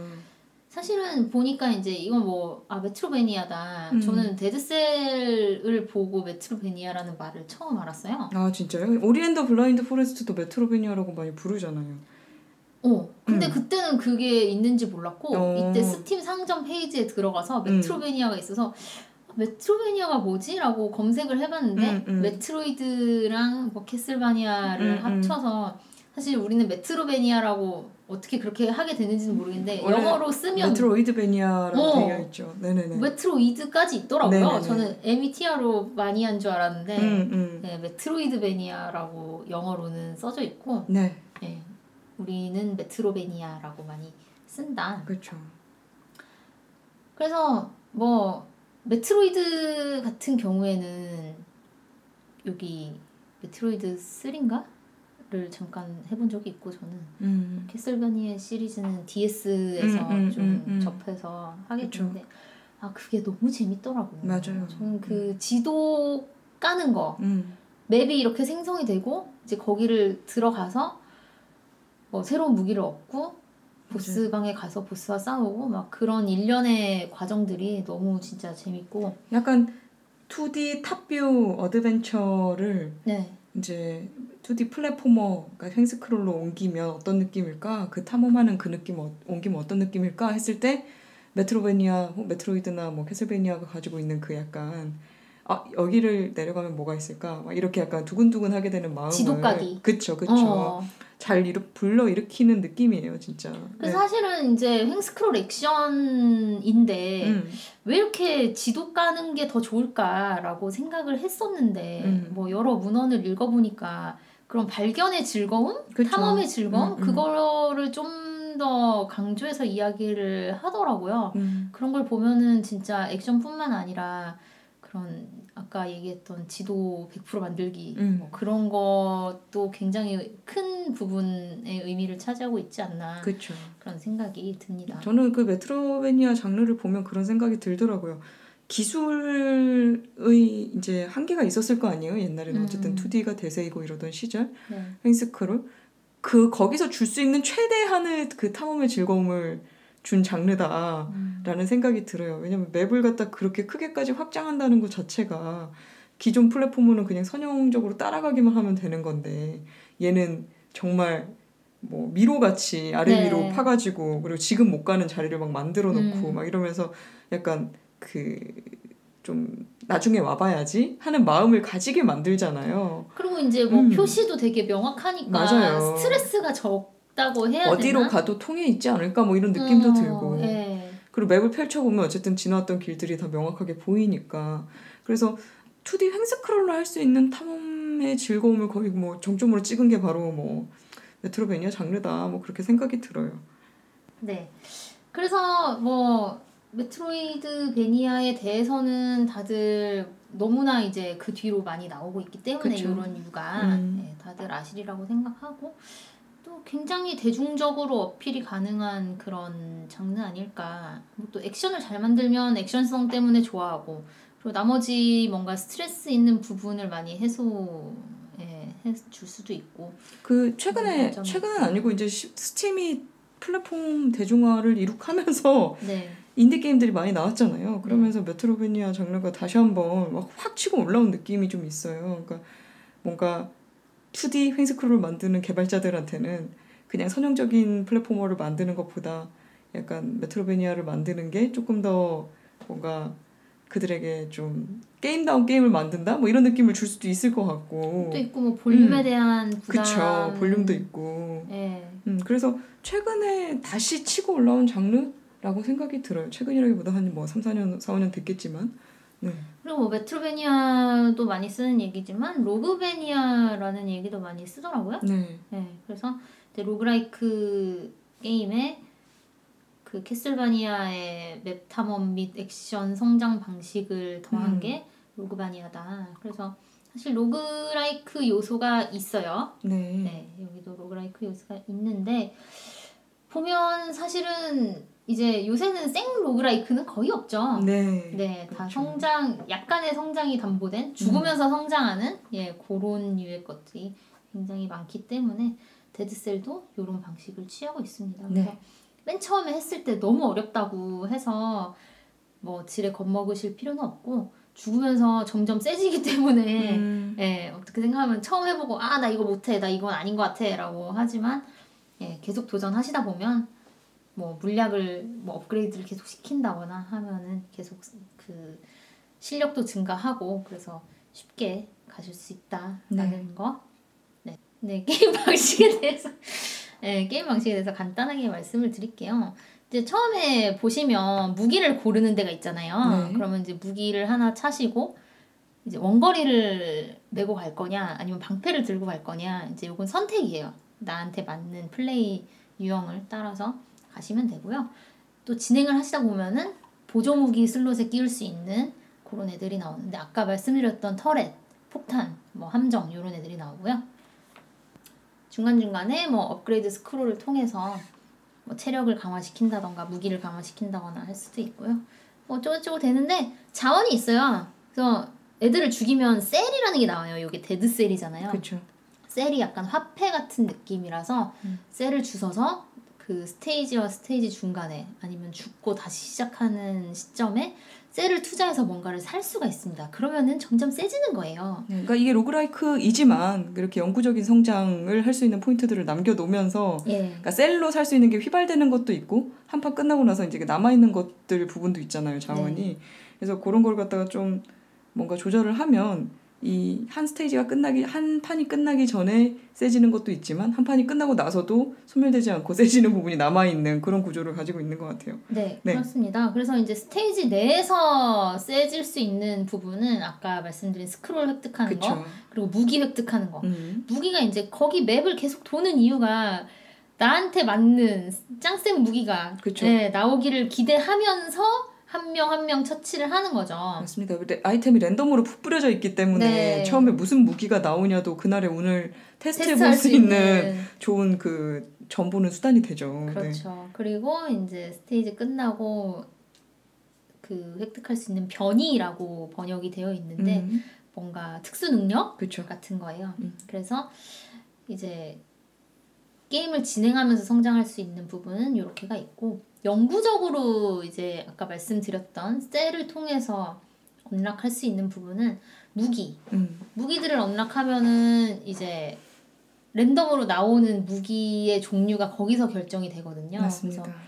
S1: 사실은 보니까 이제 이건 뭐 아 메트로베니아다.
S2: 음.
S1: 저는 데드셀을 보고 메트로베니아라는 말을 처음 알았어요.
S2: 아 진짜요? Ori and the Blind Forest도 메트로베니아라고 많이 부르잖아요.
S1: 어. 근데
S2: 음.
S1: 그때는 그게 있는지 몰랐고
S2: 어.
S1: 이때 스팀 상점 페이지에 들어가서
S2: 음.
S1: 메트로베니아가 있어서 메트로베니아가 뭐지?라고 검색을 해봤는데
S2: 음, 음.
S1: 메트로이드랑 뭐 캐슬바니아를
S2: 음, 음.
S1: 합쳐서 사실 우리는 메트로베니아라고 어떻게 그렇게 하게 되는지는 모르겠는데 영어로 쓰면
S2: 메트로이드베니아라고
S1: 어.
S2: 되어 있죠. 네네네.
S1: 메트로이드까지 있더라고요.
S2: 네네네.
S1: 저는 METR로 많이 한 줄 알았는데
S2: 음, 음.
S1: 네, 메트로이드베니아라고 영어로는 써져 있고
S2: 네,
S1: 예, 우리는 메트로베니아라고 많이 쓴다.
S2: 그렇죠.
S1: 그래서 뭐 메트로이드 같은 경우에는 여기 메트로이드 3인가를 잠깐 해본 적이 있고 저는
S2: 음,
S1: 캐슬바니아 시리즈는 DS에서
S2: 음, 음,
S1: 좀
S2: 음, 음.
S1: 접해서 하게. 됐는데 아 그게 너무 재밌더라고요.
S2: 맞아요.
S1: 저는 그 지도 까는 거
S2: 음,
S1: 맵이 이렇게 생성이 되고 이제 거기를 들어가서 뭐 새로운 무기를 얻고 보스 방에 가서 보스와 싸우고 막 그런 일련의 과정들이 너무 진짜 재밌고
S2: 약간 2D top view 어드벤처를
S1: 네
S2: 이제 2D platformer, 그러니까 횡스크롤로 옮기면 어떤 느낌일까? 그 탐험하는 그 느낌 어, 옮기면 어떤 느낌일까? 했을 때 메트로베니아, 혹 메트로이드나 뭐 캐슬베니아가 가지고 있는 그 약간 아 여기를 내려가면 뭐가 있을까? 막 이렇게 약간 두근두근 하게 되는 마음을
S1: 지도 까기.
S2: 그쵸 그쵸
S1: 어.
S2: 잘 이루, 불러 일으키는 느낌이에요 진짜.
S1: 그래서 사실은 이제 횡스크롤 액션인데
S2: 음,
S1: 왜 이렇게 지도 까는 게 더 좋을까라고 생각을 했었는데
S2: 음.
S1: 뭐 여러 문헌을 읽어보니까 그런 발견의 즐거움,
S2: 그쵸.
S1: 탐험의 즐거움
S2: 음, 음.
S1: 그거를 좀 더 강조해서 이야기를 하더라고요.
S2: 음,
S1: 그런 걸 보면은 진짜 액션뿐만 아니라 그런 아까 얘기했던 지도 100% 만들기
S2: 음.
S1: 뭐 그런 것도 굉장히 큰 부분의 의미를 차지하고 있지 않나
S2: 그쵸.
S1: 그런 생각이 듭니다.
S2: 저는 그 메트로베니아 장르를 보면 그런 생각이 들더라고요. 기술의 이제 한계가 있었을 거 아니에요. 옛날에는
S1: 음.
S2: 어쨌든 2D가 대세이고 이러던 시절
S1: 네.
S2: 횡스크롤 그 거기서 줄 수 있는 최대한의 그 탐험의 즐거움을 준 장르다라는
S1: 음.
S2: 생각이 들어요. 왜냐면 맵을 갖다 그렇게 크게까지 확장한다는 것 자체가 기존 플랫폼은 그냥 선형적으로 따라가기만 하면 되는 건데 얘는 정말 뭐 미로같이 아래
S1: 네.
S2: 위로 파가지고 그리고 지금 못 가는 자리를 막 만들어 놓고
S1: 음.
S2: 막 이러면서 약간 그 좀 나중에 와봐야지 하는 마음을 가지게 만들잖아요.
S1: 그리고 이제 뭐
S2: 음.
S1: 표시도 되게 명확하니까
S2: 맞아요.
S1: 스트레스가 적 다고 해야
S2: 어디로
S1: 되나?
S2: 가도 통해 있지 않을까 뭐 이런 느낌도
S1: 어,
S2: 들고
S1: 예.
S2: 그리고 맵을 펼쳐보면 어쨌든 지나왔던 길들이 다 명확하게 보이니까 그래서 2D 횡스크롤로 할 수 있는 탐험의 즐거움을 거의 뭐 정점으로 찍은 게 바로 뭐 메트로베니아 장르다 뭐 그렇게 생각이 들어요.
S1: 네. 그래서 뭐 메트로이드 베니아에 대해서는 다들 너무나 이제 그 뒤로 많이 나오고 있기 때문에
S2: 그쵸.
S1: 이런 이유가
S2: 음.
S1: 네, 다들 아시리라고 생각하고 또 굉장히 대중적으로 어필이 가능한 그런 장르 아닐까. 뭐또 액션을 잘 만들면 액션성 때문에 좋아하고 그리고 나머지 뭔가 스트레스 있는 부분을 많이 해소 예, 해줄 수도 있고
S2: 그 최근에
S1: 음,
S2: 최근은 아니고 이제 시- 스팀이 플랫폼 대중화를 이룩하면서
S1: 네.
S2: 인디 게임들이 많이 나왔잖아요. 그러면서 메트로베니아 장르가 다시 한번 막확 치고 올라온 느낌이 좀 있어요. 그러니까 뭔가 2D 횡스크롤을 만드는 개발자들한테는 그냥 선형적인 플랫포머를 만드는 것보다 약간 메트로베니아를 만드는 게 조금 더 뭔가 그들에게 좀 게임다운 게임을 만든다? 뭐 이런 느낌을 줄 수도 있을 것 같고.
S1: 또 있고 뭐 볼륨에
S2: 음.
S1: 대한 부담.
S2: 그쵸 볼륨도 있고.
S1: 예.
S2: 음 그래서 최근에 다시 치고 올라온 장르라고 생각이 들어요. 최근이라기보다 한 뭐 3, 4년 4, 5년 됐겠지만 네
S1: 그리고 뭐 메트로베니아도 많이 쓰는 얘기지만 roguevania라는 얘기도 많이 쓰더라고요.
S2: 네.
S1: 네, 그래서 이제 roguelike 게임에 그 캐슬바니아의 map 탐험 및 액션 성장 방식을 더한
S2: 음.
S1: 게 roguevania다. 그래서 사실 roguelike 요소가 있어요.
S2: 네.
S1: 네, 여기도 roguelike 요소가 있는데 보면 사실은 이제 요새는 생 roguelike는 거의 없죠.
S2: 네.
S1: 네, 다
S2: 그렇죠.
S1: 성장 약간의 성장이 담보된 죽으면서 성장하는 예 그런 류의 것들이 굉장히 많기 때문에 데드셀도 이런 방식을 취하고 있습니다.
S2: 네.
S1: 그래서 맨 처음에 했을 때 너무 어렵다고 해서 뭐 지레 겁먹으실 필요는 없고 죽으면서 점점 세지기 때문에
S2: 음,
S1: 예, 어떻게 생각하면 처음 해보고 아 나 이거 못해 나 이건 아닌 것 같아라고 하지만 예, 계속 도전하시다 보면 뭐 물약을 뭐 업그레이드를 계속 시킨다거나 하면은 계속 그 실력도 증가하고 그래서 쉽게 가실 수 있다라는 거. 네. 네, 게임 방식에 대해서 네, 게임 방식에 대해서 간단하게 말씀을 드릴게요. 이제 처음에 보시면 무기를 고르는 데가 있잖아요.
S2: 네.
S1: 그러면 이제 무기를 하나 차시고 이제 원거리를 메고 갈 거냐 아니면 방패를 들고 갈 거냐 이제 요건 선택이에요. 나한테 맞는 플레이 유형을 따라서 가시면 되고요. 또 진행을 하시다 보면은 보조 무기 슬롯에 끼울 수 있는 그런 애들이 나오는데 아까 말씀드렸던 turret, 폭탄, 뭐 함정 이런 애들이 나오고요. 중간중간에 뭐 업그레이드 스크롤을 통해서 뭐 체력을 강화시킨다던가 무기를 강화시킨다거나 할 수도 있고요. 뭐 어쩌고저쩌고 되는데 자원이 있어요. 그래서 애들을 죽이면 셀이라는 게 나와요. 이게 데드 셀이잖아요.
S2: 그렇죠.
S1: 셀이 약간 화폐 같은 느낌이라서
S2: 음.
S1: 셀을 주워서 그 스테이지와 스테이지 중간에 아니면 죽고 다시 시작하는 시점에 셀을 투자해서 뭔가를 살 수가 있습니다. 그러면은 점점 세지는 거예요.
S2: 네, 그러니까 이게 roguelike이지만 그렇게 영구적인 성장을 할 수 있는 포인트들을 남겨놓으면서
S1: 예.
S2: 그러니까 셀로 살 수 있는 게 휘발되는 것도 있고 한 판 끝나고 나서 이제 남아 있는 것들 부분도 있잖아요 자원이 그래서 그런 걸 갖다가 좀 뭔가 조절을 하면 이 한 스테이지가 끝나기 한 판이 끝나기 전에 세지는 것도 있지만 한 판이 끝나고 나서도 소멸되지 않고 세지는 부분이 남아 있는 그런 구조를 가지고 있는 것 같아요.
S1: 네,
S2: 네.
S1: 그렇습니다. 그래서 이제 스테이지 내에서 세질 수 있는 부분은 아까 말씀드린 스크롤 획득하는 거
S2: 그렇죠.
S1: 그리고 무기 획득하는 거
S2: 음.
S1: 무기가 이제 거기 맵을 계속 도는 이유가 나한테 맞는 짱센 무기가
S2: 그쵸.
S1: 네, 나오기를 기대하면서 한 명 한 명 처치를 하는 거죠.
S2: 맞습니다. 아이템이 랜덤으로 푹 뿌려져 있기 때문에
S1: 네.
S2: 처음에 무슨 무기가 나오냐도 그날의 운을 테스트해
S1: 볼수수
S2: 있는 좋은 그 전보는 수단이 되죠. 네.
S1: 그렇죠. 그리고 이제 스테이지 끝나고 그 획득할 수 있는 변이라고 번역이 되어 있는데
S2: 음,
S1: 뭔가 특수 능력
S2: 그렇죠.
S1: 같은 거예요.
S2: 음.
S1: 그래서 이제 게임을 진행하면서 성장할 수 있는 부분은 이렇게가 있고 영구적으로 이제 아까 말씀드렸던 셀을 통해서 언락할 수 있는 부분은 무기
S2: 음,
S1: 무기들을 언락하면은 이제 랜덤으로 나오는 무기의 종류가 거기서 결정이 되거든요.
S2: 맞습니다.
S1: 그래서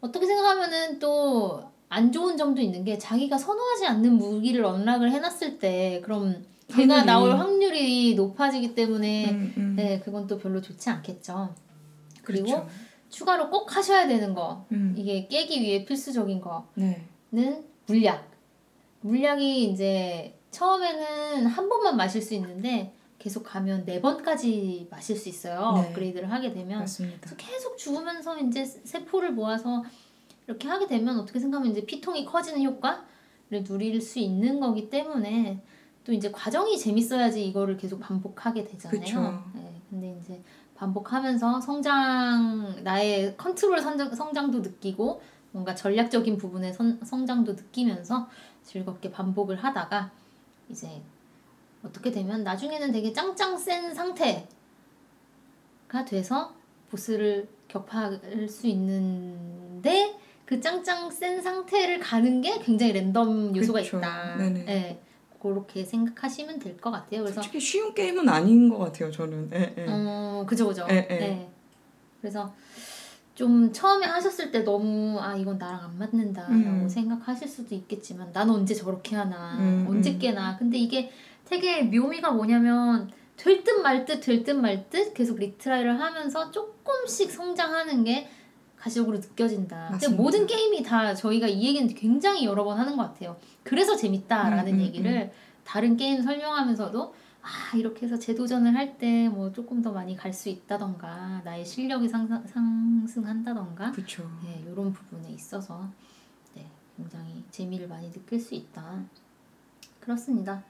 S1: 어떻게 생각하면은 또 안 좋은 점도 있는 게 자기가 선호하지 않는 무기를 언락을 해놨을 때 그럼 걔가 나올 확률이 높아지기 때문에
S2: 음, 음.
S1: 네 그건 또 별로 좋지 않겠죠. 그리고
S2: 그렇죠.
S1: 추가로 꼭 하셔야 되는 거
S2: 음,
S1: 이게 깨기 위해 필수적인 거는
S2: 네.
S1: 물약. 물약이 이제 처음에는 한 번만 마실 수 있는데 계속 가면 네 번까지 마실 수 있어요.
S2: 네.
S1: 업그레이드를 하게 되면
S2: 맞습니다.
S1: 계속 죽으면서 이제 세포를 모아서 이렇게 하게 되면 어떻게 생각하면 이제 피통이 커지는 효과를 누릴 수 있는 거기 때문에 또 이제 과정이 재밌어야지 이거를 계속 반복하게 되잖아요.
S2: 그쵸.
S1: 네, 근데 이제 반복하면서 성장 나의 컨트롤 성장, 성장 도 느끼고 뭔가 전략적인 부분의 선, 성장도 느끼면서 즐겁게 반복을 하다가 이제 어떻게 되면 나중에는 되게 짱짱 센 상태가 돼서 보스를 격파할 수 있는데 그 짱짱 센 상태를 가는 게 굉장히 랜덤 요소가
S2: 그쵸.
S1: 있다.
S2: 네네.
S1: 네, 그렇게 생각하시면 될 것 같아요. 그래서
S2: 솔직히 쉬운 게임은 아닌 것 같아요. 저는. 예, 예.
S1: 어, 그죠, 그죠.
S2: 예, 예.
S1: 네. 그래서 좀 처음에 하셨을 때 너무 아 이건 나랑 안 맞는다라고
S2: 음.
S1: 생각하실 수도 있겠지만 난 언제 저렇게 하나
S2: 음,
S1: 언제
S2: 음.
S1: 깨나 근데 이게 되게 묘미가 뭐냐면 될 듯 말 듯 될 듯 말 듯 계속 retry를 하면서 조금씩 성장하는 게 가시적으로 느껴진다. 근데. 모든 게임이 다 저희가 이 얘기는 굉장히 여러 번 하는 것 같아요. 그래서 재밌다라는
S2: 음, 음,
S1: 얘기를 다른 게임 설명하면서도 아 이렇게 해서 재도전을 할 때 뭐 조금 더 많이 갈 수 있다던가 나의 실력이 상상, 상승한다던가
S2: 그렇죠.
S1: 네, 이런 부분에 있어서 네, 굉장히 재미를 많이 느낄 수 있다. 그렇습니다.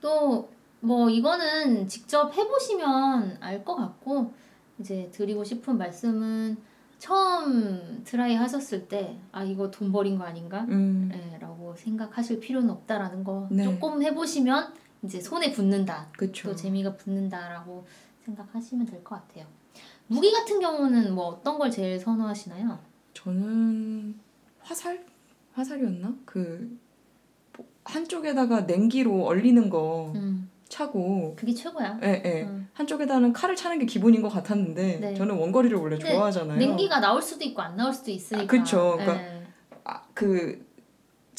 S1: 또 뭐 이거는 직접 해보시면 알 것 같고 이제 드리고 싶은 말씀은 처음 try 하셨을 때 아 이거 돈 버린 거 아닌가?
S2: 음,
S1: 네, 라고 생각하실 필요는 없다라는 거
S2: 네.
S1: 조금 해보시면 이제 손에 붙는다.
S2: 그렇죠.
S1: 또 재미가 붙는다라고 생각하시면 될 것 같아요. 무기 같은 경우는 뭐 어떤 걸 제일 선호하시나요?
S2: 저는 화살? 화살이었나? 그 뭐, 한쪽에다가 냉기로 얼리는 거
S1: 음,
S2: 차고
S1: 그게 최고야.
S2: 예, 예.
S1: 음.
S2: 한쪽에다는 칼을 차는 게 기본인 것 같았는데
S1: 네.
S2: 저는 원거리를 원래 좋아하잖아요.
S1: 냉기가 나올 수도 있고 안 나올 수도 있으니까.
S2: 아, 그쵸. 그러니까
S1: 예.
S2: 아, 그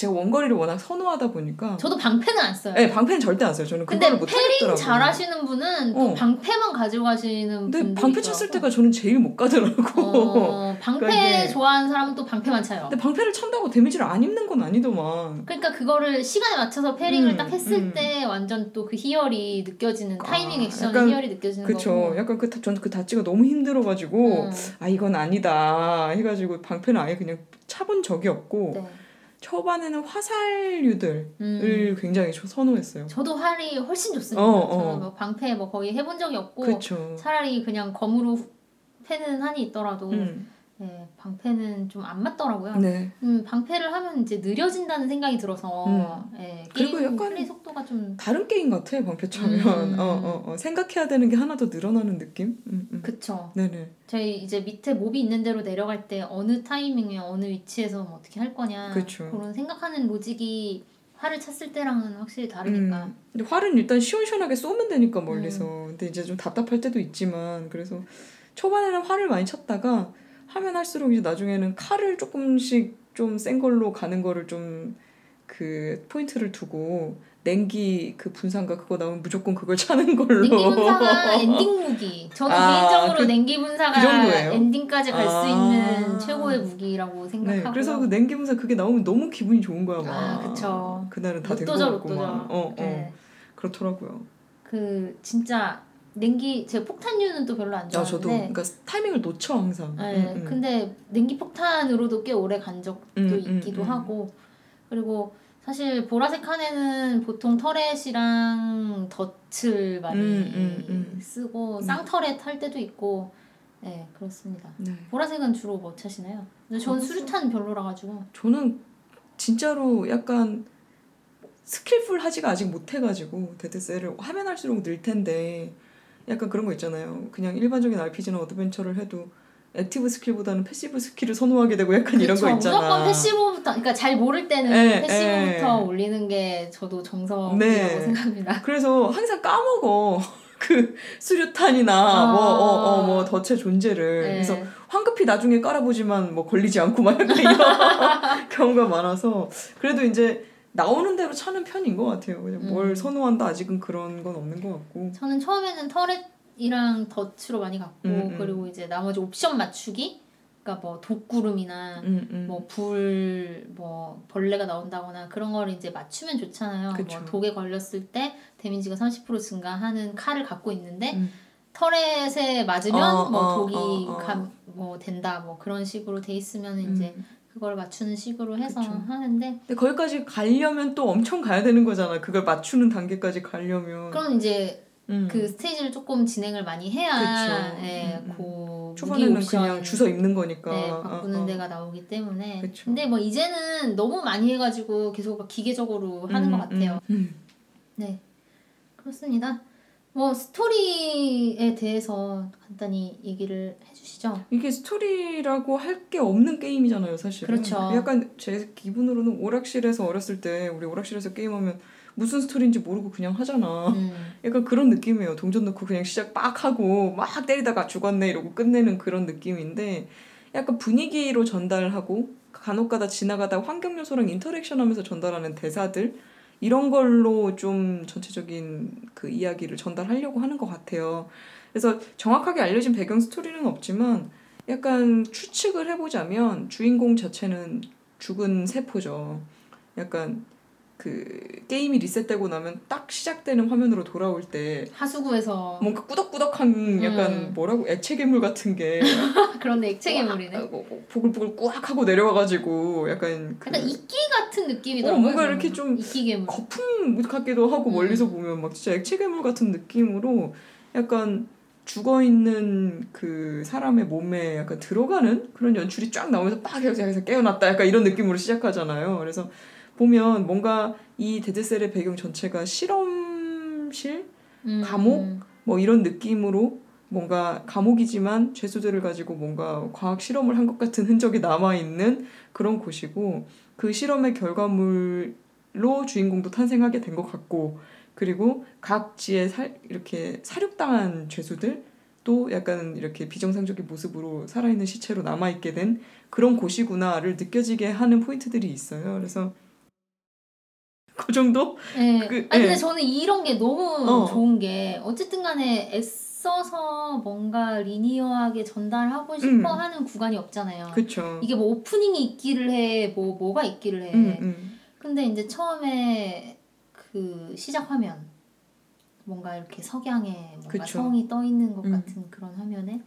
S2: 제가 원거리를 워낙 선호하다 보니까
S1: 저도 방패는 안 써요.
S2: 네, 방패는 절대 안 써요. 저는
S1: 근데 패링. 잘하시는 분은 또
S2: 어.
S1: 방패만 가지고 가시는
S2: 근데 방패 쳤을 때가 저는 제일 못 가더라고.
S1: 어, 방패
S2: 그러니까
S1: 좋아하는 사람은 또 방패만 차요.
S2: 근데 방패를 찬다고 데미지를 안 입는 건 아니더만.
S1: 그러니까 그거를 시간에 맞춰서 패링을
S2: 음,
S1: 딱 했을
S2: 음.
S1: 때 완전 또 그 희열이 느껴지는
S2: 아,
S1: 타이밍
S2: 약간
S1: 희열이 느껴지는
S2: 그쵸.
S1: 거고.
S2: 약간 그, 전그 닫지가 너무 힘들어가지고,
S1: 음,
S2: 아, 이건 아니다. 해가지고 방패는 아예 그냥 차본 적이 없고,
S1: 네.
S2: 초반에는 화살류들을
S1: 음.
S2: 굉장히 저- 선호했어요.
S1: 저도 활이 훨씬 좋습니다.
S2: 어, 어.
S1: 저는 뭐 방패 뭐 거의 해본 적이 없고
S2: 그쵸.
S1: 차라리 그냥 검으로 패는 한이 있더라도
S2: 음.
S1: 네, 방패는 좀 안 맞더라고요.
S2: 네.
S1: 음, 방패를 하면 이제 느려진다는 생각이 들어서
S2: 음.
S1: 예,
S2: 그리고 약간
S1: 플레이 속도가 좀
S2: 다른 게임 같아, 방패 차면.
S1: 음.
S2: 어, 어, 어. 생각해야 되는 게 하나 더 늘어나는 느낌? 음, 음.
S1: 그쵸.
S2: 네네.
S1: 저희 이제 밑에 몹이 있는 대로 내려갈 때 어느 타이밍에 어느 위치에서 뭐 어떻게 할 거냐
S2: 그쵸.
S1: 그런 생각하는 로직이 활을 찼을 때랑은 확실히 다르니까
S2: 음. 근데 활은 일단 시원시원하게 쏘면 되니까 멀리서.
S1: 음.
S2: 근데 이제 좀 답답할 때도 있지만 그래서 초반에는 활을 많이 찼다가 하면 할수록 이제 나중에는 칼을 조금씩 좀 센 걸로 가는 거를 좀 그 포인트를 두고 냉기 그 분산가 그거 나오면 무조건 그걸 차는 걸로.
S1: 냉기 분사가 엔딩 무기 저는
S2: 아,
S1: 개인적으로
S2: 그-
S1: 냉기 분사가
S2: 그?
S1: 엔딩까지 갈수
S2: 아.
S1: 있는 최고의 무기라고
S2: 네,
S1: 생각하고요
S2: 그래서 그 냉기 분사 그게 나오면 너무 기분이 좋은 거야 막.
S1: 아, 그쵸.
S2: 그날은 다된거
S1: 로또죠
S2: 같고 막. 어, 어.
S1: 네.
S2: 그렇더라고요.
S1: 그 진짜 냉기 제가 폭탄류는 또 별로 안
S2: 아,
S1: 좋아하는데
S2: 저도 그러니까 타이밍을 놓쳐 항상.
S1: 네,
S2: 음, 음.
S1: 근데 냉기 폭탄으로도 꽤 오래 간 적도
S2: 음, 음,
S1: 있기도
S2: 음.
S1: 하고 그리고 사실 보라색 칸에는 보통 터렛이랑 덫을 많이
S2: 음.
S1: 쓰고
S2: 음.
S1: 쌍터렛 할 때도 있고 네 그렇습니다.
S2: 네.
S1: 보라색은 주로 뭐 차시나요? 근데 저는
S2: 보라색?
S1: 수류탄 별로라 가지고
S2: 저는 진짜로 약간 skillful 하지가 아직 못해가지고 데드셀을 하면 할수록 늘 텐데 약간 그런 거 있잖아요. 그냥 일반적인 RPG나 어드벤처를 해도 active skill보다는 passive skill을 선호하게 되고 약간 이런
S1: 그쵸,
S2: 거 있잖아.
S1: 무조건 passive부터 그러니까 잘 모를 때는
S2: 에,
S1: passive부터
S2: 에.
S1: 올리는 게 저도 정석이라고
S2: 네.
S1: 생각합니다.
S2: 그래서 항상 까먹어. 그 수류탄이나
S1: 아.
S2: 뭐 어 어 뭐 덫의 존재를
S1: 네.
S2: 그래서 황급히 나중에 깔아보지만 뭐 걸리지 않고 막 약간 이런 경우가 많아서 그래도 이제 나오는 대로 차는 편인 것 같아요. 그냥 뭘
S1: 음.
S2: 선호한다 아직은 그런 건 없는 것 같고.
S1: 저는 처음에는 터렛이랑 덫으로 많이 갔고
S2: 음, 음.
S1: 그리고 이제 나머지 옵션 맞추기 그러니까 뭐 독구름이나
S2: 음, 음.
S1: 뭐불뭐 벌레가 나온다거나 그런 거를 이제 맞추면 좋잖아요.
S2: 그쵸.
S1: 뭐 독에 걸렸을 때 데미지가 30% 증가하는 칼을 갖고 있는데
S2: 음.
S1: 터렛에 맞으면
S2: 어,
S1: 뭐
S2: 어,
S1: 독이
S2: 어, 어.
S1: 감, 뭐 된다 뭐 그런 식으로 돼 있으면 이제
S2: 음.
S1: 그걸 맞추는 식으로 해서
S2: 그쵸.
S1: 하는데
S2: 근데 거기까지 가려면 또 엄청 가야 되는 거잖아. 그걸 맞추는 단계까지 가려면.
S1: 그럼 이제
S2: 음.
S1: 그 스테이지를 조금 진행을 많이 해야
S2: 그쵸.
S1: 예,
S2: 음, 음.
S1: 그 무기
S2: 초반에는 그냥 주서 입는 거니까.
S1: 네,
S2: 어,
S1: 바꾸는
S2: 어.
S1: 데가 나오기 때문에
S2: 그쵸.
S1: 근데 뭐 이제는 너무 많이 해가지고 계속 막 기계적으로 하는
S2: 음,
S1: 것 같아요.
S2: 음, 음.
S1: 네 그렇습니다. 뭐 스토리에 대해서 간단히 얘기를 해주시죠.
S2: 이게 스토리라고 할 게 없는 게임이잖아요, 사실은.
S1: 그렇죠.
S2: 약간 제 기분으로는 오락실에서 어렸을 때 우리 오락실에서 게임하면 무슨 스토리인지 모르고 그냥 하잖아.
S1: 음,
S2: 약간 그런 느낌이에요. 동전 넣고 그냥 시작 빡 하고 막 때리다가 죽었네 이러고 끝내는 그런 느낌인데 약간 분위기로 전달하고 간혹가다 지나가다 환경 요소랑 인터랙션하면서 전달하는 대사들 이런 걸로 좀 전체적인 그 이야기를 전달하려고 하는 것 같아요. 그래서 정확하게 알려진 배경 스토리는 없지만 약간 추측을 해보자면 주인공 자체는 죽은 세포죠. 약간 그 게임이 리셋되고 나면 딱 시작되는 화면으로 돌아올 때
S1: 하수구에서
S2: 뭔가 꾸덕꾸덕한 약간
S1: 음.
S2: 뭐라고 액체 괴물 같은 게
S1: 그런데 액체 괴물이네.
S2: 아, 뭐, 뭐 보글보글 꾸악 하고 내려와가지고 약간 그
S1: 약간 이끼 같은 느낌이더라고요.
S2: 어, 뭔가. 이렇게 좀
S1: 이끼 괴물.
S2: 거품 같기도 하고
S1: 음.
S2: 멀리서 보면 막 진짜 액체 괴물 같은 느낌으로 약간 죽어 있는 그 사람의 몸에 약간 들어가는 그런 연출이 쫙 나오면서 빡 해서 여기서 깨어났다 약간 이런 느낌으로 시작하잖아요. 그래서 보면 뭔가 이 데드셀의 배경 전체가 실험실
S1: 음,
S2: 감옥?
S1: 음.
S2: 뭐 이런 느낌으로 뭔가 감옥이지만 죄수들을 가지고 뭔가 과학 실험을 한 것 같은 흔적이 남아 있는 그런 곳이고 그 실험의 결과물로 주인공도 탄생하게 된 것 같고 그리고 각지에 살 이렇게 사륙당한 죄수들 또 약간 이렇게 비정상적인 모습으로 살아있는 시체로 남아있게 된 그런 곳이구나를 느껴지게 하는 포인트들이 있어요. 그래서 그 정도?
S1: 네.
S2: 그,
S1: 아니
S2: 예.
S1: 근데 저는 이런 게 너무
S2: 어.
S1: 좋은 게 어쨌든 간에 애써서 뭔가 리니어하게 전달하고 싶어
S2: 음.
S1: 하는 구간이 없잖아요.
S2: 그쵸.
S1: 이게 뭐 오프닝이 있기를 해, 뭐 뭐가 있기를 해.
S2: 음, 음.
S1: 근데 이제 처음에 그 시작 화면 뭔가 이렇게 석양에 뭔가
S2: 그쵸.
S1: 성이 떠 있는 것
S2: 음.
S1: 같은 그런 화면에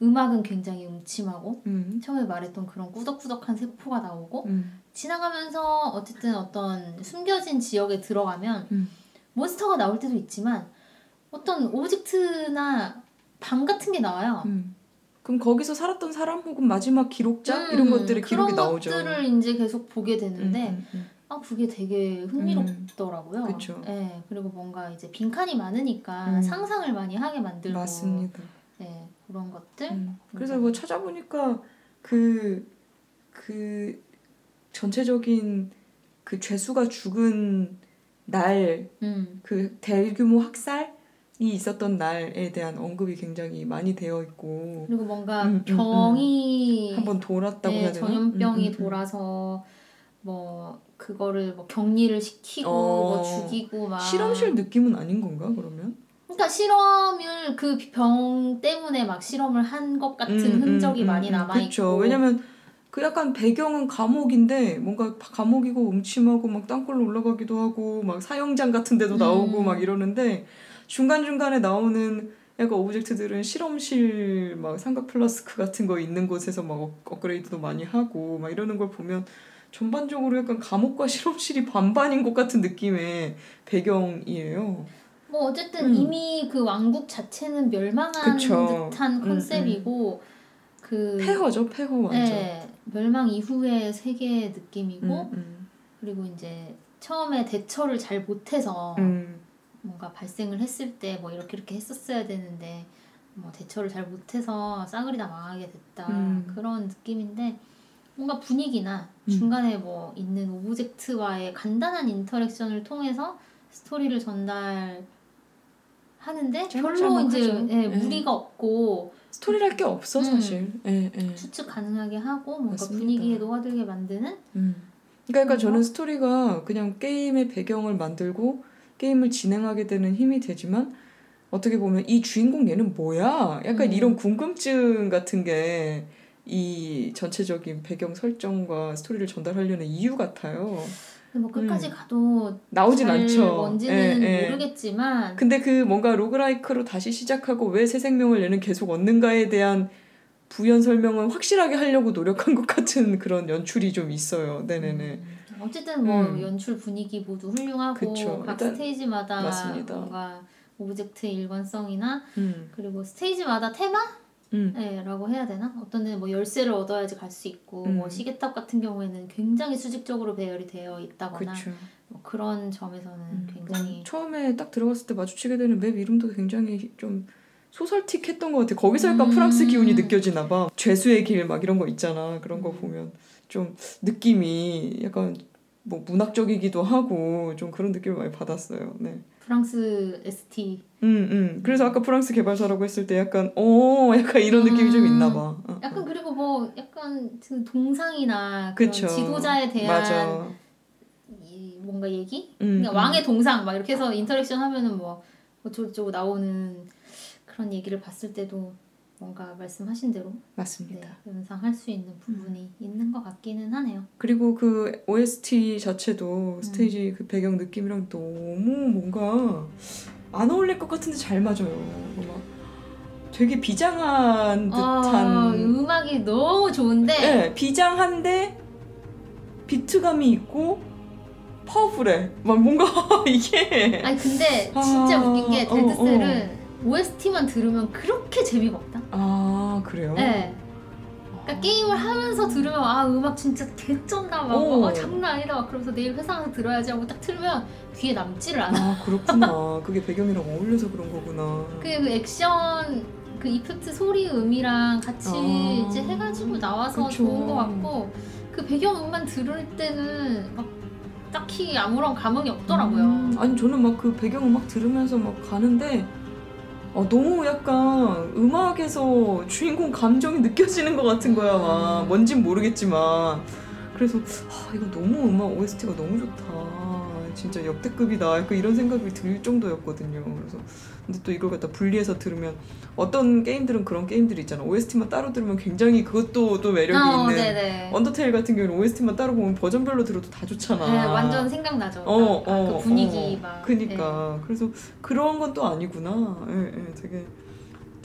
S1: 음악은 굉장히 음침하고
S2: 음.
S1: 처음에 말했던 그런 꾸덕꾸덕한 세포가 나오고
S2: 음.
S1: 지나가면서 어쨌든 어떤 숨겨진 지역에 들어가면
S2: 음.
S1: 몬스터가 나올 때도 있지만 어떤 object나 방 같은 게 나와요.
S2: 음. 그럼 거기서 살았던 사람 혹은 마지막 기록자 이런
S1: 음,
S2: 것들이 기록이
S1: 그런
S2: 나오죠.
S1: 것들을 이제 계속 보게 되는데
S2: 음, 음,
S1: 아 그게 되게 흥미롭더라고요. 예, 그리고 뭔가 이제 빈칸이 많으니까
S2: 음.
S1: 상상을 많이 하게
S2: 음.
S1: 만들고
S2: 맞습니다.
S1: 예, 그런 것들.
S2: 음. 그래서 뭐 찾아보니까 그, 그 전체적인 그 죄수가 죽은 날,
S1: 음.
S2: 그 대규모 학살이 있었던 날에 대한 언급이 굉장히 많이 되어 있고
S1: 그리고 뭔가
S2: 음, 음,
S1: 병이
S2: 한번 돌았다고
S1: 네,
S2: 해야 되나?
S1: 전염병이
S2: 음, 음, 음.
S1: 돌아서 뭐 그거를 뭐 격리를 시키고
S2: 어.
S1: 뭐 죽이고 막
S2: 실험실 느낌은 아닌 건가 그러면?
S1: 그러니까 실험을 그 병 때문에 막 실험을 한 것 같은
S2: 음, 음,
S1: 흔적이
S2: 음,
S1: 많이
S2: 음,
S1: 남아. 있고
S2: 왜냐면 그 약간 배경은 감옥인데 뭔가 감옥이고 음침하고 막 땅굴로 올라가기도 하고 막 사형장 같은 데도 나오고
S1: 음.
S2: 막 이러는데 중간 중간에 나오는 약간 object들은 실험실 막 삼각 플라스크 같은 거 있는 곳에서 막 업- 업그레이드도 많이 하고 막 이러는 걸 보면 전반적으로 약간 감옥과 실험실이 반반인 것 같은 느낌의 배경이에요.
S1: 뭐 어쨌든
S2: 음.
S1: 이미 그 왕국 자체는 멸망한
S2: 그쵸.
S1: 듯한
S2: 음,
S1: 컨셉이고 그
S2: 폐허죠, 폐허 완전.
S1: 네, 멸망 이후의 세계의 느낌이고
S2: 음, 음,
S1: 그리고 이제 처음에 대처를 잘 못해서
S2: 음,
S1: 뭔가 발생을 했을 때 뭐 이렇게 이렇게 했었어야 되는데 뭐 대처를 잘 못해서 싸그리 다 망하게 됐다
S2: 음.
S1: 그런 느낌인데 뭔가 분위기나
S2: 음.
S1: 중간에 뭐 있는 object와의 간단한 interaction을 통해서 스토리를 전달하는데 별로 이제. 예,
S2: 예.
S1: 무리가 없고
S2: 스토리랄 게 없어
S1: 음.
S2: 사실. 예, 예.
S1: 추측 가능하게 하고 뭔가
S2: 맞습니다.
S1: 분위기에 녹아들게 만드는
S2: 음. 그러니까
S1: 그런
S2: 저는
S1: 거?
S2: 스토리가 그냥 게임의 배경을 만들고 게임을 진행하게 되는 힘이 되지만 어떻게 보면 이 주인공 얘는 뭐야? 약간
S1: 음.
S2: 이런 궁금증 같은 게 이 전체적인 배경 설정과 스토리를 전달하려는 이유 같아요.
S1: 뭐 끝까지
S2: 음.
S1: 가도
S2: 나오진
S1: 잘
S2: 않죠.
S1: 뭔지는
S2: 예, 예.
S1: 모르겠지만
S2: 근데 그 뭔가 roguelike로 다시 시작하고 왜 새 생명을 얘는 계속 얻는가에 대한 부연 설명을 확실하게 하려고 노력한 것 같은 그런 연출이 좀 있어요. 네네네.
S1: 음, 어쨌든 뭐
S2: 음.
S1: 연출 분위기 모두 훌륭하고
S2: 그쵸.
S1: 각
S2: 일단
S1: 스테이지마다
S2: 맞습니다.
S1: 뭔가 object의 일관성이나
S2: 음,
S1: 그리고 스테이지마다 테마 라고
S2: 음,
S1: 해야 되나? 어떤 데는 뭐 열쇠를 얻어야지 갈 수 있고
S2: 음.
S1: 뭐 시계탑 같은 경우에는 굉장히 수직적으로 배열이 되어 있다거나. 뭐 그런 점에서는
S2: 음,
S1: 굉장히
S2: 처음에 딱 들어갔을 때 마주치게 되는 맵 이름도 굉장히 좀 소설틱했던 것 같아. 거기서 약간
S1: 음.
S2: 프랑스 기운이 느껴지나 봐. 죄수의 길 막 이런 거 있잖아. 그런 거
S1: 음.
S2: 보면 좀 느낌이 약간 뭐 문학적이기도 하고 좀 그런 느낌을 많이 받았어요. 네.
S1: 프랑스 ST
S2: 음, 음. 그래서 아까 프랑스 개발사라고 했을 때 약간 어, 약간 이런 느낌이 좀 있나 봐. 어,
S1: 약간
S2: 어.
S1: 그리고 뭐 약간 그 동상이나 그런
S2: 그쵸.
S1: 지도자에 대한
S2: 맞아.
S1: 이 뭔가 얘기?
S2: 음,
S1: 그러니까
S2: 음.
S1: 왕의 동상 막 이렇게 해서 interaction 하면은 뭐 어쩌고저쩌고 나오는 그런 얘기를 봤을 때도 뭔가 말씀하신 대로 네,
S2: 맞습니다.
S1: 연상할 수 있는 부분이 있는 것 같기는 하네요.
S2: 그리고 그 OST 자체도
S1: 음.
S2: 스테이지 그 배경 느낌이랑 너무 뭔가 안 어울릴 것 같은데 잘 맞아요. 막 되게 비장한
S1: 아,
S2: 듯한
S1: 음악이 너무 좋은데
S2: 네, 비장한데 비트감이 있고 파워풀해. 막 뭔가 이게
S1: 아니 근데
S2: 아,
S1: 진짜 웃긴 게
S2: 어,
S1: 데드셀은 OST만 들으면 그렇게 재미가 없다.
S2: 아 그래요?
S1: 네. 그러니까 게임을 하면서 들으면 아 음악 진짜 개쩐다 막
S2: 오.
S1: 아, 장난 아니다 막 그러면서 내일 회사 가서 들어야지 하고 딱 틀면 귀에 남지를 않아.
S2: 아 그렇구나. 그게 배경이랑 어울려서 그런 거구나.
S1: 그, 그 액션 그 이펙트 소리 음이랑 같이
S2: 아,
S1: 이제 해가지고 나와서
S2: 그쵸.
S1: 좋은 것 같고 그 배경 음만 들을 때는 막 딱히 아무런 감흥이 없더라고요.
S2: 음, 아니 저는 막 그 배경 음악 들으면서 막 가는데 어, 너무 약간 음악에서 주인공 감정이 느껴지는 것 같은 거야 막.
S1: 음.
S2: 뭔진 모르겠지만. 그래서 아, 이거 너무 음악 OST가 너무 좋다 진짜 역대급이다 약간 이런 생각이 들 정도였거든요. 그래서 근데 또 이걸 갖다 분리해서 들으면 어떤 게임들은 그런 게임들이 있잖아. OST만 따로 들으면 굉장히 그것도 또 매력이
S1: 어,
S2: 있는.
S1: 네네.
S2: 언더테일 같은 경우는 OST만 따로 보면 버전별로 들어도 다 좋잖아.
S1: 네, 완전 생각나죠.
S2: 어,
S1: 딱
S2: 어,
S1: 그 분위기
S2: 어.
S1: 막.
S2: 그니까 그래서 그런 건 또 아니구나. 예, 예, 되게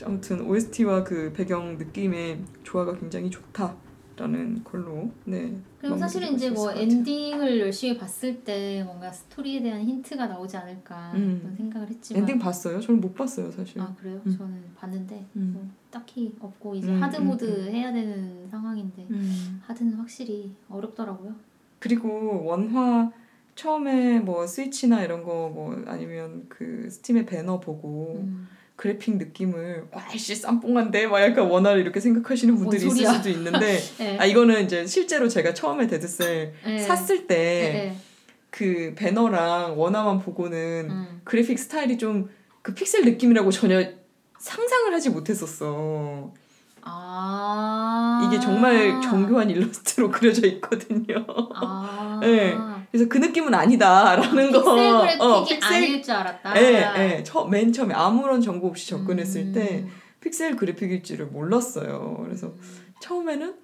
S2: 아무튼 OST와 그 배경 느낌의 조화가 굉장히 좋다 라는 걸로 네.
S1: 사실은
S2: 마무리할
S1: 이제
S2: 수
S1: 뭐. 엔딩을 열심히 봤을 때 뭔가 스토리에 대한 힌트가 나오지 않을까
S2: 음.
S1: 그런 생각을 했지만
S2: 엔딩 봤어요? 저는 못 봤어요 사실.
S1: 아 그래요?
S2: 음.
S1: 저는 봤는데
S2: 음.
S1: 뭐 딱히 없고 이제
S2: 음,
S1: hard
S2: 음,
S1: 모드
S2: 음.
S1: 해야 되는 상황인데
S2: 음.
S1: hard는 확실히 어렵더라고요.
S2: 그리고 원화 처음에 뭐 스위치나 이런 거 뭐 아니면 그 Steam의 배너 보고
S1: 음.
S2: 그래픽 느낌을 와이씨 쌈뽕한데 막 약간 원화를 이렇게 생각하시는
S1: 뭔
S2: 분들이 있을. 수도 있는데
S1: 네.
S2: 아 이거는 이제 실제로 제가 처음에 Dead Cell
S1: 네.
S2: 샀을 때
S1: 네.
S2: 그 배너랑 원화만 보고는
S1: 음.
S2: 그래픽 스타일이 좀 그 픽셀 느낌이라고 전혀 상상을 하지 못했었어.
S1: 아
S2: 이게 정말 정교한 일러스트로 그려져 있거든요.
S1: 아
S2: 네. 그래서 그 느낌은 아니다라는 거.
S1: 픽셀 그래픽이
S2: 어, 픽셀
S1: 아닐 줄 알았다.
S2: 예, 예. 처, 맨 처음에 아무런 정보 없이 접근했을
S1: 음.
S2: 때 픽셀 그래픽일지를 몰랐어요. 그래서
S1: 음.
S2: 처음에는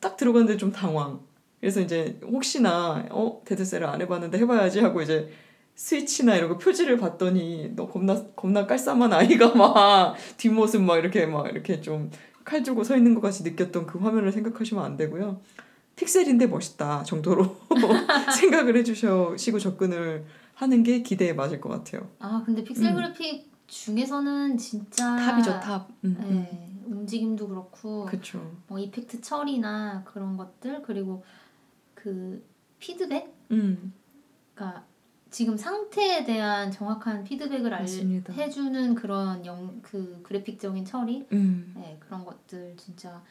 S2: 딱 들어갔는데 좀 당황. 그래서 이제 혹시나 어 Dead Cell을 안 해봤는데 해봐야지 하고 이제 스위치나 이런 거 표지를 봤더니 너 겁나 겁나 깔쌈한 아이가 막 뒷모습 막 이렇게 막 이렇게 좀 칼 들고 서 있는 것 같이 느꼈던 그 화면을 생각하시면 안 되고요. pixel인데 멋있다 정도로 생각을 해주시고 접근을 하는 게 기대에 맞을 것 같아요.
S1: 아 근데 픽셀
S2: 음.
S1: 그래픽 중에서는 진짜
S2: top이죠 top. 음, 음.
S1: 네, 움직임도 그렇고
S2: 그렇죠.
S1: 뭐 effect 처리나 그런 것들 그리고 그 피드백
S2: 음
S1: 그러니까 지금 상태에 대한 정확한 피드백을 알,
S2: 맞습니다.
S1: 해주는 그런 영, 그 그래픽적인 처리
S2: 음.
S1: 네, 그런 것들 진짜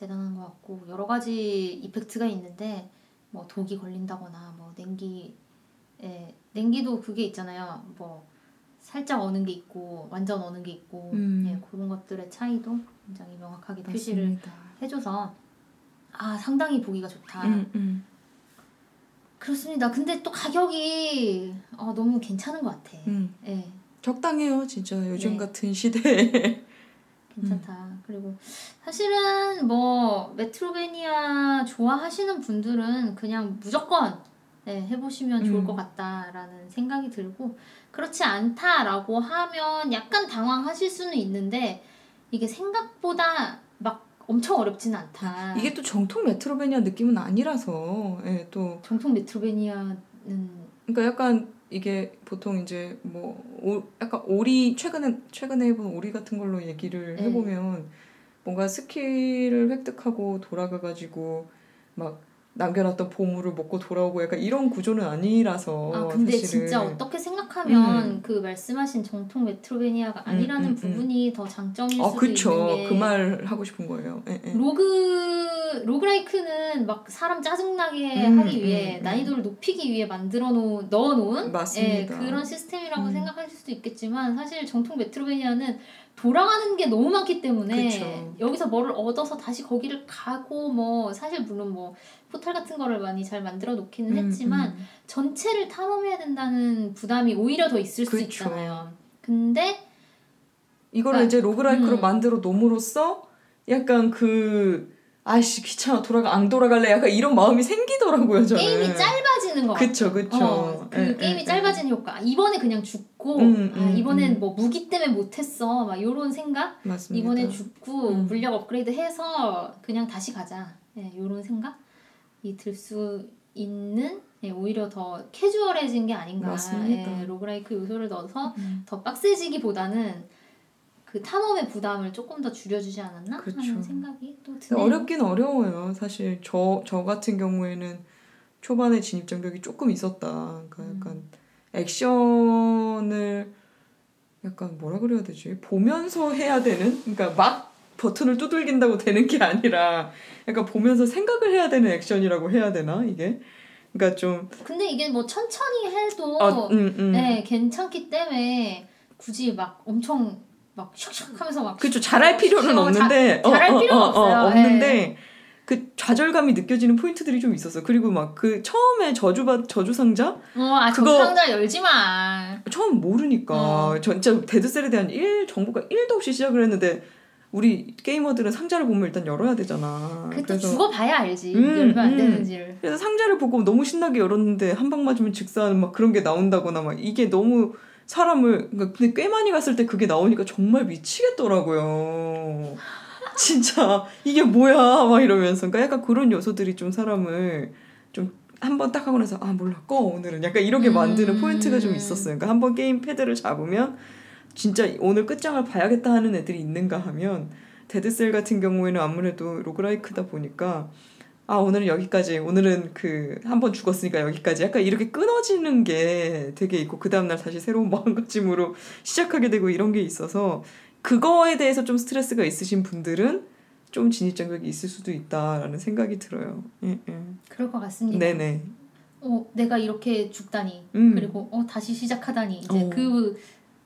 S1: 대단한 것 같고 여러 가지 이펙트가 있는데 뭐 독이 걸린다거나 뭐 냉기 예, 냉기도 그게 있잖아요 뭐 살짝 어는 게 있고 완전 어는 게 있고
S2: 음.
S1: 예, 그런 것들의 차이도 굉장히 명확하게 표시를
S2: 맞습니다.
S1: 해줘서 아 상당히 보기가 좋다
S2: 음, 음.
S1: 그렇습니다 근데 또 가격이 어, 너무 괜찮은 것 같아
S2: 음.
S1: 예
S2: 적당해요 진짜 요즘
S1: 네.
S2: 같은 시대에
S1: 괜찮다. 그리고 사실은 뭐 메트로베니아 좋아하시는 분들은 그냥 무조건 네, 해보시면 좋을
S2: 음.
S1: 것 같다라는 생각이 들고 그렇지 않다라고 하면 약간 당황하실 수는 있는데 이게 생각보다 막 엄청 어렵지는 않다.
S2: 이게 또 정통 Metroidvania 느낌은 아니라서 예, 또
S1: 정통 Metroidvania는
S2: 그러니까 약간 이게 보통 이제 뭐 오, 약간 Ori 최근에 최근에 해본 Ori 같은 걸로 얘기를
S1: 네.
S2: 해보면 뭔가 skill을 획득하고 돌아가 가지고 막 남겨놨던 보물을 먹고 돌아오고 약간 이런 구조는 아니라서
S1: 아 근데
S2: 사실은
S1: 진짜 어떻게 생각하면
S2: 음.
S1: 그 말씀하신 정통 Metroidvania가 아니라는
S2: 음, 음, 음.
S1: 부분이 더 장점일
S2: 어
S1: 수도
S2: 그쵸
S1: 있는 게
S2: 그 말 하고 싶은 거예요. 예, 예.
S1: 로그 로그라이크는 막 사람 짜증나게
S2: 음,
S1: 하기 위해
S2: 음, 음.
S1: 난이도를 높이기 위해 만들어 놓은 넣어 놓은
S2: 맞습니다.
S1: 그런 시스템이라고
S2: 음.
S1: 생각하실 수도 있겠지만 사실 정통 메트로베니아는 돌아가는 게 너무 많기 때문에
S2: 그쵸.
S1: 여기서 뭐를 얻어서 다시 거기를 가고 뭐 사실 물론 뭐 포탈 같은 거를 많이 잘 만들어 놓기는
S2: 음,
S1: 했지만
S2: 음.
S1: 전체를 탐험해야 된다는 부담이 오히려 더 있을 수
S2: 그쵸.
S1: 있잖아요. 근데
S2: 이거를
S1: 그러니까,
S2: 이제 roguelike로
S1: 음.
S2: 만들어 놓음으로써 약간 그 아이씨 귀찮아 돌아가 안 돌아갈래 약간 이런 마음이 생기더라고요 저는.
S1: 게임이 짧아지는 거
S2: 그쵸 그쵸.
S1: 어, 그
S2: 예,
S1: 게임이
S2: 예,
S1: 짧아지는 효과. 이번에 그냥 죽고,
S2: 음,
S1: 아,
S2: 음,
S1: 이번엔
S2: 음.
S1: 뭐 무기 때문에 못했어. 막 요런 생각?
S2: 예. 맞습니다.
S1: 이번에 죽고
S2: 음.
S1: 물약 업그레이드 해서 그냥 다시 가자. 예, 요런 생각이 들 수 있는 예, 오히려 더 캐주얼해진 게 아닌가.
S2: 맞습니다.
S1: 예, roguelike 요소를 넣어서
S2: 음.
S1: 더 빡세지기보다는 그 탐험의 부담을 조금 더 줄여주지 않았나
S2: 그쵸.
S1: 하는 생각이 또 드네요.
S2: 어렵긴 어려워요. 사실 저 저 같은 경우에는 초반에 진입 장벽이 조금 있었다. 그러니까
S1: 음.
S2: 약간 액션을 약간 뭐라 그래야 되지? 보면서 해야 되는? 그러니까 막 버튼을 두들긴다고 되는 게 아니라 약간 보면서 생각을 해야 되는 액션이라고 해야 되나 이게? 그러니까 좀
S1: 근데 이게 뭐 천천히 해도
S2: 어, 음, 음.
S1: 네, 괜찮기 때문에 굳이 막 엄청 막 샥샥 하면서 막
S2: 그렇죠. 잘할 필요는
S1: 어,
S2: 없는데
S1: 자- 잘할
S2: 어, 어,
S1: 필요는
S2: 어, 어,
S1: 없어요.
S2: 없는데 그 좌절감이 느껴지는 포인트들이 좀 있었어. 그리고 막 그 처음에 저주받 저주 상자
S1: 어, 아,
S2: 그거-
S1: 저 상자 열지 마.
S2: 처음 모르니까
S1: 어.
S2: 진짜 데드셀에 대한 일 정보가 1도 없이 시작을 했는데 우리 게이머들은 상자를 보면 일단 열어야 되잖아.
S1: 또 죽어봐야 알지.
S2: 음,
S1: 열면 안
S2: 음.
S1: 되는지를.
S2: 그래서 상자를 보고 너무 신나게 열었는데 한 방 맞으면 즉사하는 막 그런 게 나온다거나 막 이게 너무 사람을 그러니까 근데 꽤 많이 갔을 때 그게 나오니까 정말 미치겠더라고요. 진짜 이게 뭐야 막 이러면서 그러니까 약간 그런 요소들이 좀 사람을 좀 한번 딱 하고 나서 아 몰라 꺼 오늘은 약간 이렇게 만드는
S1: 음.
S2: 포인트가 좀 있었어요. 그러니까 한번 게임 패드를 잡으면 진짜 오늘 끝장을 봐야겠다 하는 애들이 있는가 하면 Dead Cell 같은 경우에는 아무래도 roguelike다 보니까 아 오늘은 여기까지 오늘은 그 한 번 죽었으니까 여기까지 약간 이렇게 끊어지는 게 되게 있고 그 다음날 다시 새로운 마음가짐으로 시작하게 되고 이런 게 있어서 그거에 대해서 좀 스트레스가 있으신 분들은 좀 진입 장벽이 있을 수도 있다라는 생각이 들어요. 예, 예.
S1: 그럴 것 같습니다.
S2: 네네.
S1: 어, 내가 이렇게 죽다니.
S2: 음.
S1: 그리고 어, 다시 시작하다니. 이제
S2: 어.
S1: 그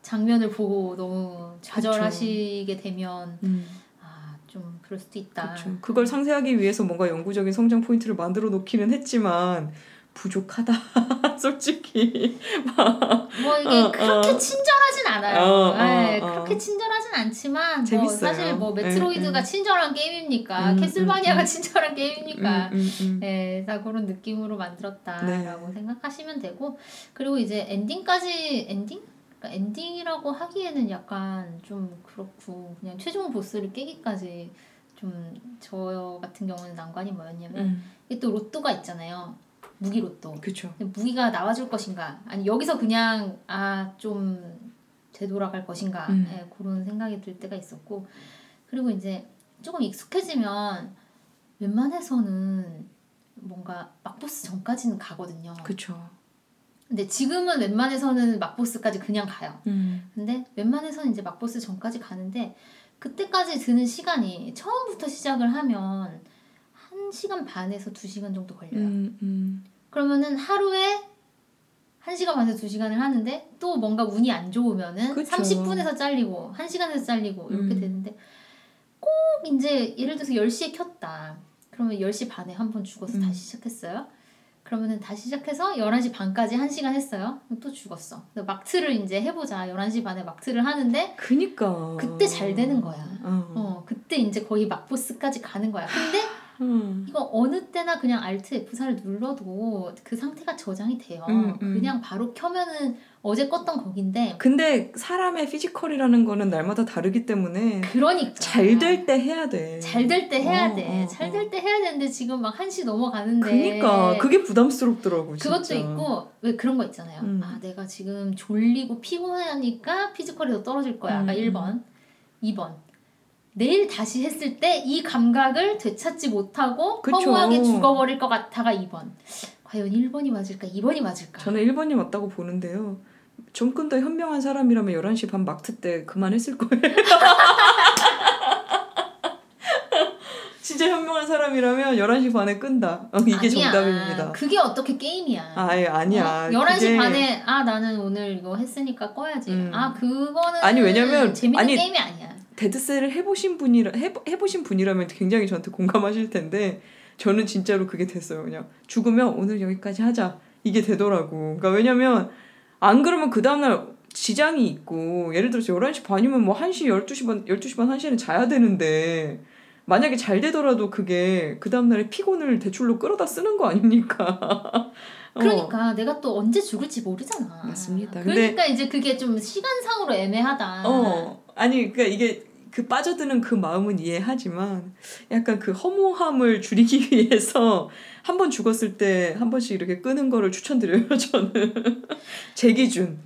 S1: 장면을 보고 너무 좌절하시게 되면
S2: 음,
S1: 아, 좀 그럴 수도 있다.
S2: 그렇죠. 그걸 상쇄하기 위해서 뭔가 영구적인 성장 포인트를 만들어 놓기는 했지만 부족하다. 솔직히.
S1: 뭐 이게
S2: 어,
S1: 그렇게
S2: 어.
S1: 친절하진 않아요.
S2: 어, 어,
S1: 네,
S2: 어.
S1: 그렇게 친절하진 않지만 뭐
S2: 재밌어요.
S1: 사실 뭐
S2: 네,
S1: Metroid가
S2: 네.
S1: 친절한 게임입니까?
S2: 음,
S1: Castlevania가
S2: 음, 음.
S1: 친절한 게임입니까?
S2: 음, 음, 음.
S1: 네, 다 그런 느낌으로 만들었다라고
S2: 네.
S1: 생각하시면 되고 그리고 이제 엔딩까지 엔딩? 그러니까 엔딩이라고 하기에는 약간 좀 그렇고 그냥 최종 보스를 깨기까지 좀 저 같은 경우는 난관이 뭐였냐면
S2: 음,
S1: 이게 또 로또가 있잖아요. 무기 로또.
S2: 그렇죠.
S1: 무기가 나와줄 것인가 아니 여기서 그냥 아 좀 되돌아갈 것인가
S2: 음.
S1: 예, 그런 생각이 들 때가 있었고 그리고 이제 조금 익숙해지면 웬만해서는 뭔가 막보스 전까지는 가거든요.
S2: 그렇죠.
S1: 근데 지금은 웬만해서는 막보스까지 그냥 가요.
S2: 음,
S1: 근데 웬만해서는 이제 막보스 전까지 가는데 그때까지 드는 시간이 처음부터 시작을 하면 한 시간 반에서 두 시간 정도 걸려요.
S2: 음, 음.
S1: 그러면은 하루에 1시간 반에서 2시간을 하는데 또 뭔가 운이 안 좋으면은
S2: 그쵸.
S1: 30분에서 잘리고 1시간에서 잘리고 이렇게
S2: 음.
S1: 되는데 꼭 이제 예를 들어서 10시에 켰다. 그러면 10시 반에 한 번 죽어서
S2: 음.
S1: 다시 시작했어요. 그러면은 다시 시작해서 11시 반까지 1시간 했어요. 또 죽었어. 막트를 이제 해보자. 11시 반에 막트를 하는데
S2: 그니까.
S1: 그때 잘 되는 거야.
S2: 어.
S1: 어, 그때 이제 거의 막보스까지 가는 거야. 근데
S2: 음.
S1: 이거 어느 때나 그냥 Alt F4를 눌러도 그 상태가 저장이 돼요.
S2: 음, 음.
S1: 그냥 바로 켜면은 어제 껐던 곳인데
S2: 근데 사람의 physical이라는 거는 날마다 다르기 때문에
S1: 그러니까
S2: 잘 될 때 해야 돼.
S1: 잘 될 때 해야
S2: 어,
S1: 돼.
S2: 어,
S1: 잘
S2: 어.
S1: 될 때 해야 되는데 지금 막 1시 넘어가는데
S2: 그니까 그게 부담스럽더라고. 진짜.
S1: 그것도 있고 왜 그런 거 있잖아요.
S2: 음.
S1: 아 내가 지금 졸리고 피곤하니까 physical이 더 떨어질 거야. 아까
S2: 음,
S1: 1번. 2번. 내일 다시 했을 때 이 감각을 되찾지 못하고
S2: 그쵸.
S1: 허무하게 죽어버릴 것 같아가 2번. 과연 1번이 맞을까? 2번이 맞을까?
S2: 저는 1번이 맞다고 보는데요. 좀더 현명한 사람이라면 11시 반 막트 때 그만했을 거예요. 진짜 현명한 사람이라면 11시 반에 끈다. 어, 이게
S1: 아니야.
S2: 정답입니다.
S1: 그게 어떻게 게임이야?
S2: 아, 아예 아니야.
S1: 어? 11시
S2: 그게-
S1: 반에 아 나는 오늘 이거 했으니까 꺼야지.
S2: 음.
S1: 아 그거는
S2: 아니, 왜냐면-
S1: 재밌는
S2: 아니,
S1: 게임이 아니야.
S2: 데드셀을 해보신 분이라 해, 해보신 분이라면 굉장히 저한테 공감하실 텐데 저는 진짜로 그게 됐어요. 그냥 죽으면 오늘 여기까지 하자 이게 되더라고. 그러니까 왜냐면 안 그러면 그 다음날 지장이 있고 예를 들어서 11시 반이면 뭐 1시 12시 반 12시 반 1시에는 자야 되는데 만약에 잘 되더라도 그게 그 다음날에 피곤을 대출로 끌어다 쓰는 거 아닙니까? 어.
S1: 그러니까 내가 또 언제 죽을지 모르잖아.
S2: 맞습니다.
S1: 그러니까 이제 그게 좀 시간상으로 애매하다.
S2: 어 아니 그러니까 이게 그 빠져드는 그 마음은 이해하지만 약간 그 허무함을 줄이기 위해서 한 번 죽었을 때 한 번씩 이렇게 끄는 거를 추천드려요 저는. 제 기준.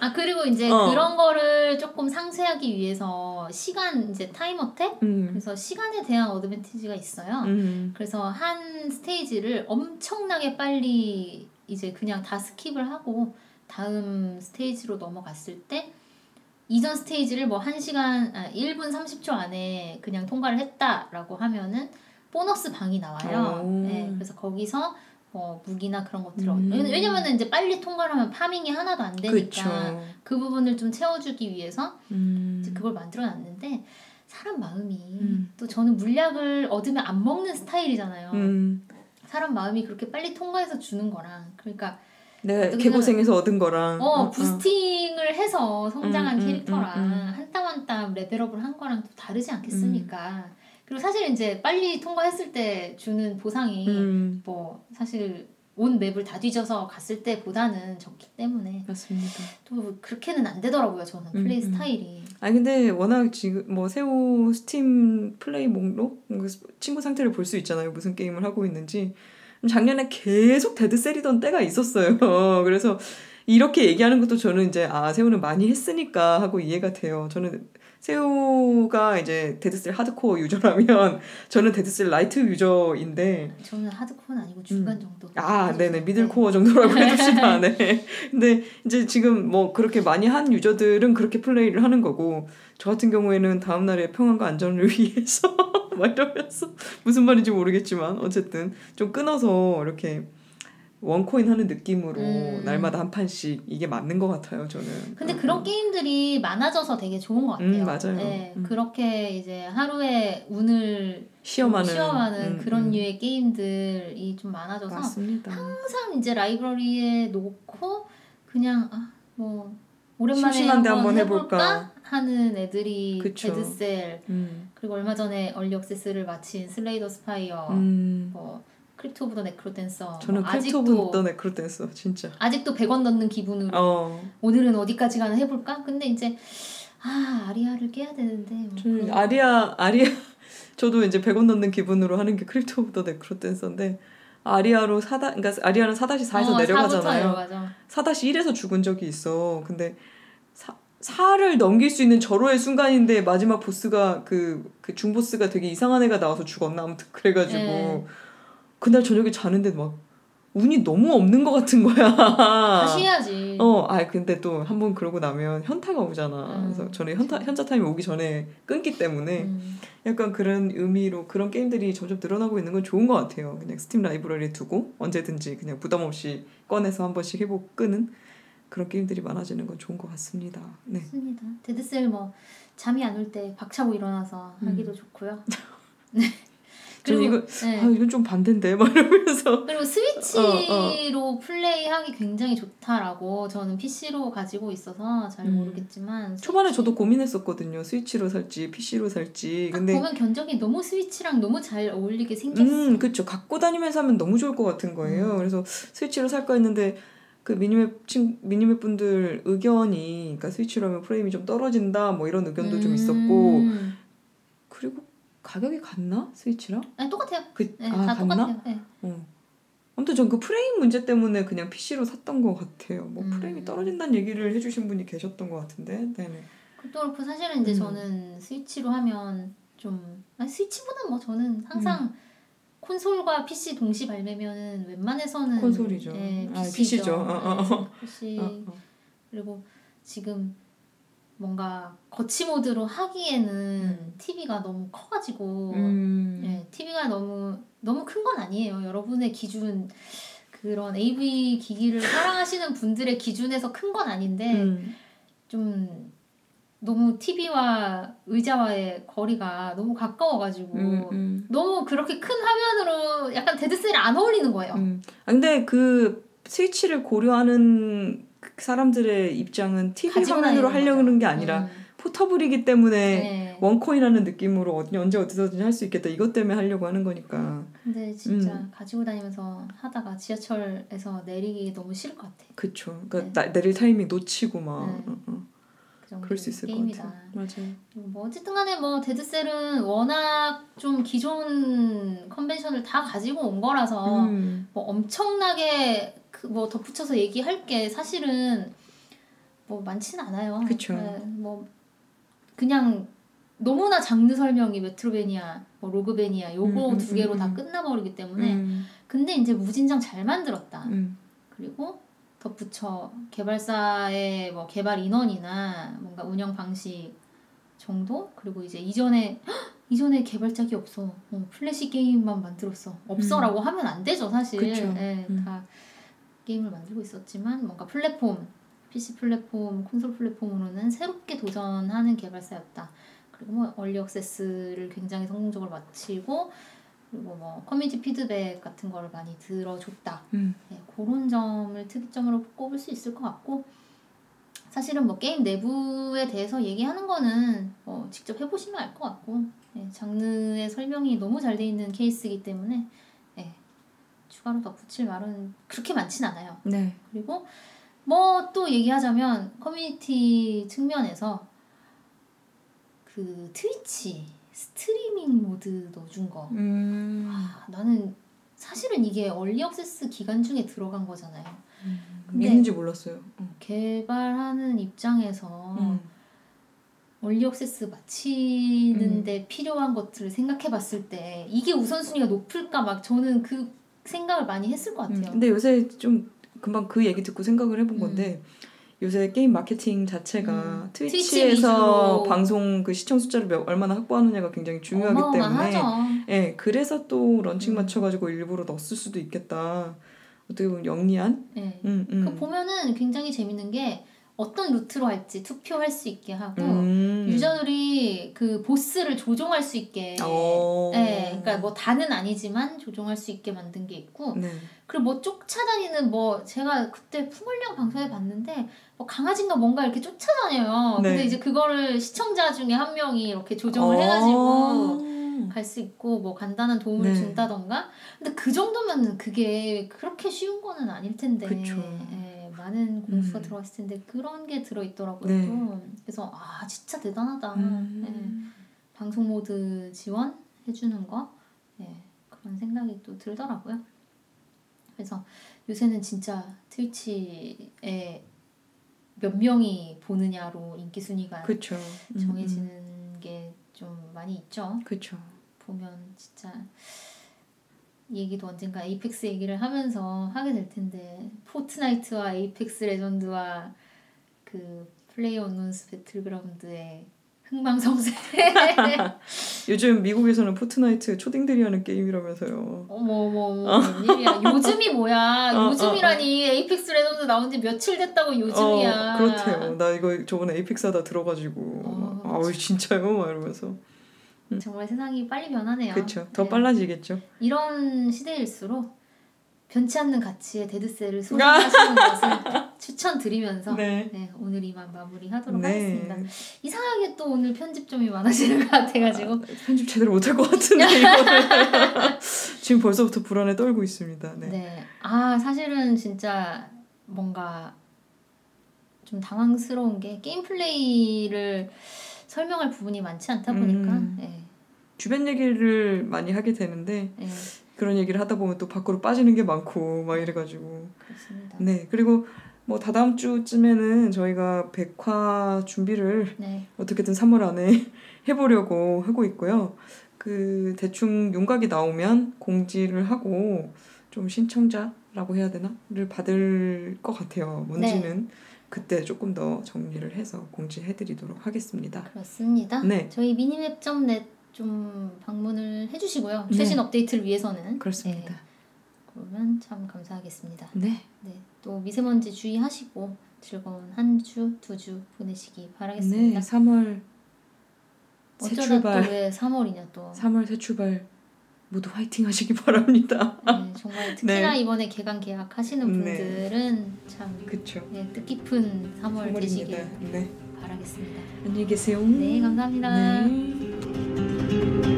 S1: 아 그리고 이제
S2: 어.
S1: 그런 거를 조금 상쇄하기 위해서 시간 이제 time attack?
S2: 음,
S1: 그래서 시간에 대한 advantage가 있어요.
S2: 음,
S1: 그래서 한 스테이지를 엄청나게 빨리 이제 그냥 다 skip을 하고 다음 스테이지로 넘어갔을 때 이전 스테이지를 뭐 1시간, 아, 1분 30초 안에 그냥 통과를 했다라고 하면은 보너스 방이 나와요.
S2: 오.
S1: 네, 그래서 거기서 뭐 무기나 그런 것들을
S2: 음.
S1: 얻- 왜냐면은 이제 빨리 통과를 하면 파밍이 하나도 안 되니까
S2: 그쵸
S1: 그 부분을 좀 채워주기 위해서
S2: 음,
S1: 이제 그걸 만들어 놨는데 사람 마음이
S2: 음.
S1: 또 저는 물약을 얻으면 안 먹는 스타일이잖아요.
S2: 음.
S1: 사람 마음이 그렇게 빨리 통과해서 주는 거랑 그러니까 어떻게
S2: 개고생해서 얻은 거랑
S1: 어 boosting을 해서 성장한
S2: 음, 음,
S1: 캐릭터랑
S2: 음, 음.
S1: 한 땀 한 땀 level up을 한 거랑 또 다르지 않겠습니까? 그리고 사실 이제 빨리 통과했을 때 주는 보상이
S2: 음,
S1: 뭐 사실 온 map을 다 뒤져서 갔을 때보다는 적기 때문에
S2: 맞습니다.
S1: 또 그렇게는 안 되더라고요 저는
S2: 음,
S1: 플레이
S2: 음.
S1: 스타일이
S2: 아니 근데 워낙 지금 뭐 새우 스팀 플레이 목록 그 친구 상태를 볼 수 있잖아요. 무슨 게임을 하고 있는지. 작년에 계속 Dead Cell이던 때가 있었어요. 그래서 이렇게 얘기하는 것도 저는 이제 아 새우는 많이 했으니까 하고 이해가 돼요. 저는 새우가 이제 Dead Cell hardcore user라면 저는 Dead Cell light user인데
S1: 저는 hardcore는 아니고 중간 정도
S2: 음. 아. 네네. middle core 정도라고 해줍시다. 네. 근데 이제 지금 뭐 그렇게 많이 한 user들은 그렇게 플레이를 하는 거고, 저 같은 경우에는 다음 날의 평안과 안전을 위해서, 막 이러면서, 무슨 말인지 모르겠지만, 어쨌든 좀 끊어서 이렇게 원코인 하는 느낌으로
S1: 음.
S2: 날마다 한 판씩 이게 맞는 것 같아요, 저는.
S1: 근데
S2: 음,
S1: 그런
S2: 음.
S1: 게임들이 많아져서 되게 좋은 것 같아요.
S2: 음, 맞아요.
S1: 네,
S2: 음.
S1: 그렇게 이제 하루에 운을
S2: 시험하는.
S1: 시험하는
S2: 음,
S1: 그런
S2: 음.
S1: 류의 게임들이 좀 많아져서
S2: 맞습니다.
S1: 항상 이제 라이브러리에 놓고 그냥 아, 뭐 오랜만에 한번,
S2: 한번
S1: 해볼까?
S2: 해볼까?
S1: 하는 애들이
S2: 그쵸.
S1: Dead Cells
S2: 음.
S1: 그리고 얼마 전에 early access를 마친 Slay the Spire
S2: 음.
S1: 뭐 Crypt of the NecroDancer
S2: 저는
S1: 뭐
S2: Crypt
S1: 아직도
S2: of the NecroDancer, 진짜.
S1: 아직도 100원 넣는 기분으로
S2: 어.
S1: 오늘은 어디까지 가나 해볼까? 근데 이제 아 아리아를 깨야 되는데 뭐
S2: 저는 아리아 아리아 저도 이제 100원 넣는 기분으로 하는 게 Crypt of the NecroDancer인데 아리아로 사다 그러니까 아리아는 4-4에서
S1: 어,
S2: 내려가잖아요.
S1: 4부터 내려가죠.
S2: 4-1에서 죽은 적이 있어. 근데 4, 4를 넘길 수 있는 절호의 순간인데 마지막 보스가 그, 그 중보스가 되게 이상한 애가 나와서 죽었나 아무튼 그래가지고
S1: 네.
S2: 그날 저녁에 자는데 막 운이 너무 없는 것 같은 거야.
S1: 다시 해야지.
S2: 어, 아 근데 또 한 번 그러고 나면 현타가 오잖아.
S1: 음,
S2: 그래서 저는 현타 현자 타임이 오기 전에 끊기 때문에
S1: 음.
S2: 약간 그런 의미로 그런 게임들이 점점 늘어나고 있는 건 좋은 것 같아요. 그냥 스팀 라이브러리에 두고 언제든지 그냥 부담 없이 꺼내서 한 번씩 해보고 끄는 그런 게임들이 많아지는 건 좋은 것 같습니다. 네.
S1: 맞습니다. Dead Cells 뭐 잠이 안 올 때 박차고 일어나서
S2: 음.
S1: 하기도 좋고요. 네. 그리고
S2: 이거
S1: 네.
S2: 아 이건 좀 반대인데 막 이러면서
S1: 그리고 스위치로 플레이하기 굉장히 좋다라고 저는 PC로 가지고 있어서 잘
S2: 음.
S1: 모르겠지만
S2: 초반에
S1: 스위치-
S2: 저도 고민했었거든요. 스위치로 살지 PC로 살지.
S1: 딱
S2: 근데
S1: 보면 견적이 너무 스위치랑 너무 잘 어울리게 생겼어.
S2: 음, 그쵸. 갖고 다니면서 하면 너무 좋을 것 같은 거예요.
S1: 음.
S2: 그래서 스위치로 살까 했는데 그 미니맵 친 미니맵 분들 의견이 그러니까 스위치로 하면 프레임이 좀 떨어진다 뭐 이런 의견도 좀 있었고
S1: 음.
S2: 그리고 가격이 같나 스위치랑?
S1: 아니 똑같아요.
S2: 그,
S1: 네,
S2: 아
S1: 다
S2: 같나?
S1: 똑같아요. 네.
S2: 어. 아무튼 전 그 프레임 문제 때문에 그냥 PC로 샀던 것 같아요. 뭐
S1: 음.
S2: 프레임이 떨어진다는 얘기를 해주신 분이 계셨던 것 같은데, 네네.
S1: 그것도 그렇고 사실은 이제
S2: 음.
S1: 저는 스위치로 하면 좀 아니 스위치보다 뭐 저는 항상
S2: 음.
S1: 콘솔과 PC 동시 발매면은 웬만해서는
S2: 콘솔이죠.
S1: 예,
S2: 아,
S1: PC죠.
S2: PC 죠. 어, 어, 어.
S1: PC
S2: 어, 어.
S1: 그리고 지금 뭔가 거치 모드로 하기에는
S2: 음.
S1: TV가 너무 커가지고
S2: 음.
S1: 예, TV가 너무 너무 큰 건 아니에요. 여러분의 기준 그런 AV 기기를 사랑하시는 분들의 기준에서 큰 건 아닌데
S2: 음.
S1: 좀 너무 TV와 의자와의 거리가 너무 가까워가지고
S2: 음, 음.
S1: 너무 그렇게 큰 화면으로 약간 데드셀이 안 어울리는 거예요.
S2: 음. 아, 근데 그 스위치를 고려하는 그 사람들의 입장은 TV 화면으로 하려는
S1: 거죠.
S2: 게 아니라
S1: 음.
S2: 포터블이기 때문에
S1: 네.
S2: 원코인하는 느낌으로 언제 어디서든지 할 수 있겠다 이것 때문에 하려고 하는 거니까
S1: 근데 진짜
S2: 음.
S1: 가지고 다니면서 하다가 지하철에서 내리기 너무 싫을 것 같아.
S2: 그쵸 그러니까
S1: 네.
S2: 나- 내릴 타이밍 놓치고 막
S1: 네.
S2: 어, 어.
S1: 그 정도
S2: 그럴 수 있을
S1: 게임이다.
S2: 것 같아요 맞아요
S1: 뭐 어쨌든 간에 뭐 Dead Cells는 워낙 좀 기존 convention을 다 가지고 온 거라서
S2: 음.
S1: 뭐 엄청나게 그 뭐 덧붙여서 얘기할 게 사실은 뭐 많지는 않아요.
S2: 그쵸.
S1: 네, 뭐 그냥 너무나 장르 설명이 Metroidvania, 뭐 Roguevania 요거
S2: 음, 음,
S1: 두 개로
S2: 음,
S1: 다
S2: 음.
S1: 끝나버리기 때문에
S2: 음.
S1: 근데 이제 무진장 잘 만들었다.
S2: 음.
S1: 그리고 덧붙여 개발사의 뭐 개발 인원이나 뭔가 운영 방식 정도 그리고 이제 이전에 헉! 이전에 개발작이 없어 어, 플래시 게임만 만들었어 없어라고 하면 안 되죠 사실
S2: 음.
S1: 예,
S2: 음.
S1: 다 게임을 만들고 있었지만 뭔가 플랫폼 PC 플랫폼 콘솔 플랫폼으로는 새롭게 도전하는 개발사였다 그리고 뭐 early access를 굉장히 성공적으로 마치고 그리고 뭐 커뮤니티 피드백 같은 거를 많이 들어줬다.
S2: 음.
S1: 네, 그런 점을 특이점으로 꼽을 수 있을 것 같고 사실은 뭐 게임 내부에 대해서 얘기하는 거는 뭐 직접 해보시면 알 것 같고 네, 장르의 설명이 너무 잘 돼 있는 케이스이기 때문에 네, 추가로 덧붙일 말은 그렇게 많진 않아요.
S2: 네.
S1: 그리고 뭐 또 얘기하자면 커뮤니티 측면에서 그 트위치 스트리밍 모드 넣어준 거
S2: 음.
S1: 아, 나는 사실은 이게 얼리 액세스 기간 중에 들어간 거잖아요. 근데-
S2: 있는지 몰랐어요. 음.
S1: 개발하는 입장에서
S2: 음.
S1: 얼리 액세스 마치는데 필요한 것들을 생각해 봤을 때 이게 우선순위가 높을까 막 저는 그 생각을 많이 했을 것
S2: 음.
S1: 같아요.
S2: 근데 요새 좀 금방 그 얘기 듣고 생각을 해본 건데 요새 게임 마케팅 자체가
S1: 음.
S2: Twitch Twitch에서
S1: 위주로.
S2: 방송 그 시청 숫자를 몇- 얼마나 확보하느냐가 굉장히 중요하기 때문에. 예, 그래서 또 런칭
S1: 음.
S2: 맞춰가지고 일부러 넣었을 수도 있겠다. 어떻게 보면 영리한?
S1: 네.
S2: 음, 음.
S1: 그 보면은 굉장히 재밌는 게 어떤 루트로 할지 투표할 수 있게 하고
S2: 음.
S1: 유저들이 그 보스를 조종할 수 있게
S2: 어.
S1: 네, 그러니까 뭐 다는 아니지만 조종할 수 있게 만든 게 있고
S2: 네.
S1: 그리고 뭐 쫓아다니는 뭐 제가 그때 풍월령 방송에 봤는데 뭐 강아지인가 뭔가 이렇게 쫓아다녀요.
S2: 네.
S1: 근데 이제 그거를 시청자 중에 한 명이 이렇게 조종을
S2: 어.
S1: 해가지고 갈수 있고 뭐 간단한 도움을
S2: 네.
S1: 준다던가. 근데 그 정도면은 그게 그렇게 쉬운 거는 아닐 텐데.
S2: 그쵸.
S1: 예, 많은 공수가
S2: 음.
S1: 들어갔을 텐데 그런 게 들어 있더라고요.
S2: 네.
S1: 또. 그래서 아 진짜 대단하다.
S2: 음.
S1: 예. 방송 모드 지원 해주는 거 예, 그런 생각이 또 들더라고요. 그래서 요새는 진짜 Twitch에 몇 명이 보느냐로 인기 순위가
S2: 그쵸. 음,
S1: 정해지는 게 좀 많이 있죠.
S2: 음. 그쵸.
S1: 보면 진짜 이 얘기도 언젠가 Apex 얘기를 하면서 하게 될 텐데 Fortnite와 에이펙스 레전드와 그 PlayerUnknown's Battlegrounds의 흥망성쇠
S2: 요즘 미국에서는 Fortnite 초딩들이 하는 게임이라면서요.
S1: 어머 어머 어머 웬일이야 요즘이 뭐야
S2: 어,
S1: 요즘이라니 Apex Legends 나온 지 며칠 됐다고 요즘이야
S2: 어, 그렇대요. 나 이거 저번에 Apex 하다 들어가지고
S1: 어,
S2: 아우 진짜요? 막 이러면서.
S1: 정말 세상이 빨리 변하네요
S2: 그쵸. 더
S1: 네.
S2: 빨라지겠죠.
S1: 이런 시대일수록 변치 않는 가치의 Dead Cells를 소장하시는 것을 추천드리면서
S2: 네.
S1: 네, 오늘 이만 마무리하도록
S2: 네.
S1: 하겠습니다. 이상하게 또 오늘 편집점이 많아지는 것 같아가지고
S2: 편집 제대로 못할 것 같은데 지금 벌써부터 불안에 떨고 있습니다.
S1: 네.
S2: 네.
S1: 아 사실은 진짜 뭔가 좀 당황스러운 게 게임 플레이를 설명할 부분이 많지 않다 보니까
S2: 음.
S1: 네,
S2: 주변 얘기를 많이 하게 되는데
S1: 네,
S2: 그런 얘기를 하다 보면 또 밖으로 빠지는 게 많고 막 이래가지고
S1: 그렇습니다.
S2: 네 그리고 뭐 다다음 주쯤에는 저희가 백화 준비를
S1: 네,
S2: 어떻게든 3월 안에 해보려고 하고 있고요. 그 대충 윤곽이 나오면 공지를 하고 좀 신청자라고 해야 되나?를 받을 것 같아요. 뭔지는 그때 조금 더 정리를 해서 공지해드리도록 하겠습니다.
S1: 그렇습니다.
S2: 네.
S1: 저희 미니맵.net 좀 방문을 해주시고요.
S2: 네.
S1: 최신 업데이트를 위해서는
S2: 그렇습니다.
S1: 네, 그러면 참 감사하겠습니다.
S2: 네.
S1: 네, 또 미세먼지 주의하시고 즐거운 한 주, 두 주 보내시기 바라겠습니다.
S2: 네. 3월 새
S1: 어쩌다
S2: 출발.
S1: 또왜 3월이냐 또.
S2: 3월 새 출발 모두 화이팅 하시기 바랍니다.
S1: 네, 정말 특히나
S2: 네.
S1: 이번에 개강 계약 하시는
S2: 네.
S1: 분들은 참
S2: 그쵸.
S1: 네, 뜻깊은 3월
S2: 3월입니다.
S1: 되시길
S2: 네.
S1: 바라겠습니다.
S2: 안녕히 계세요.
S1: 네, 감사합니다.
S2: 네.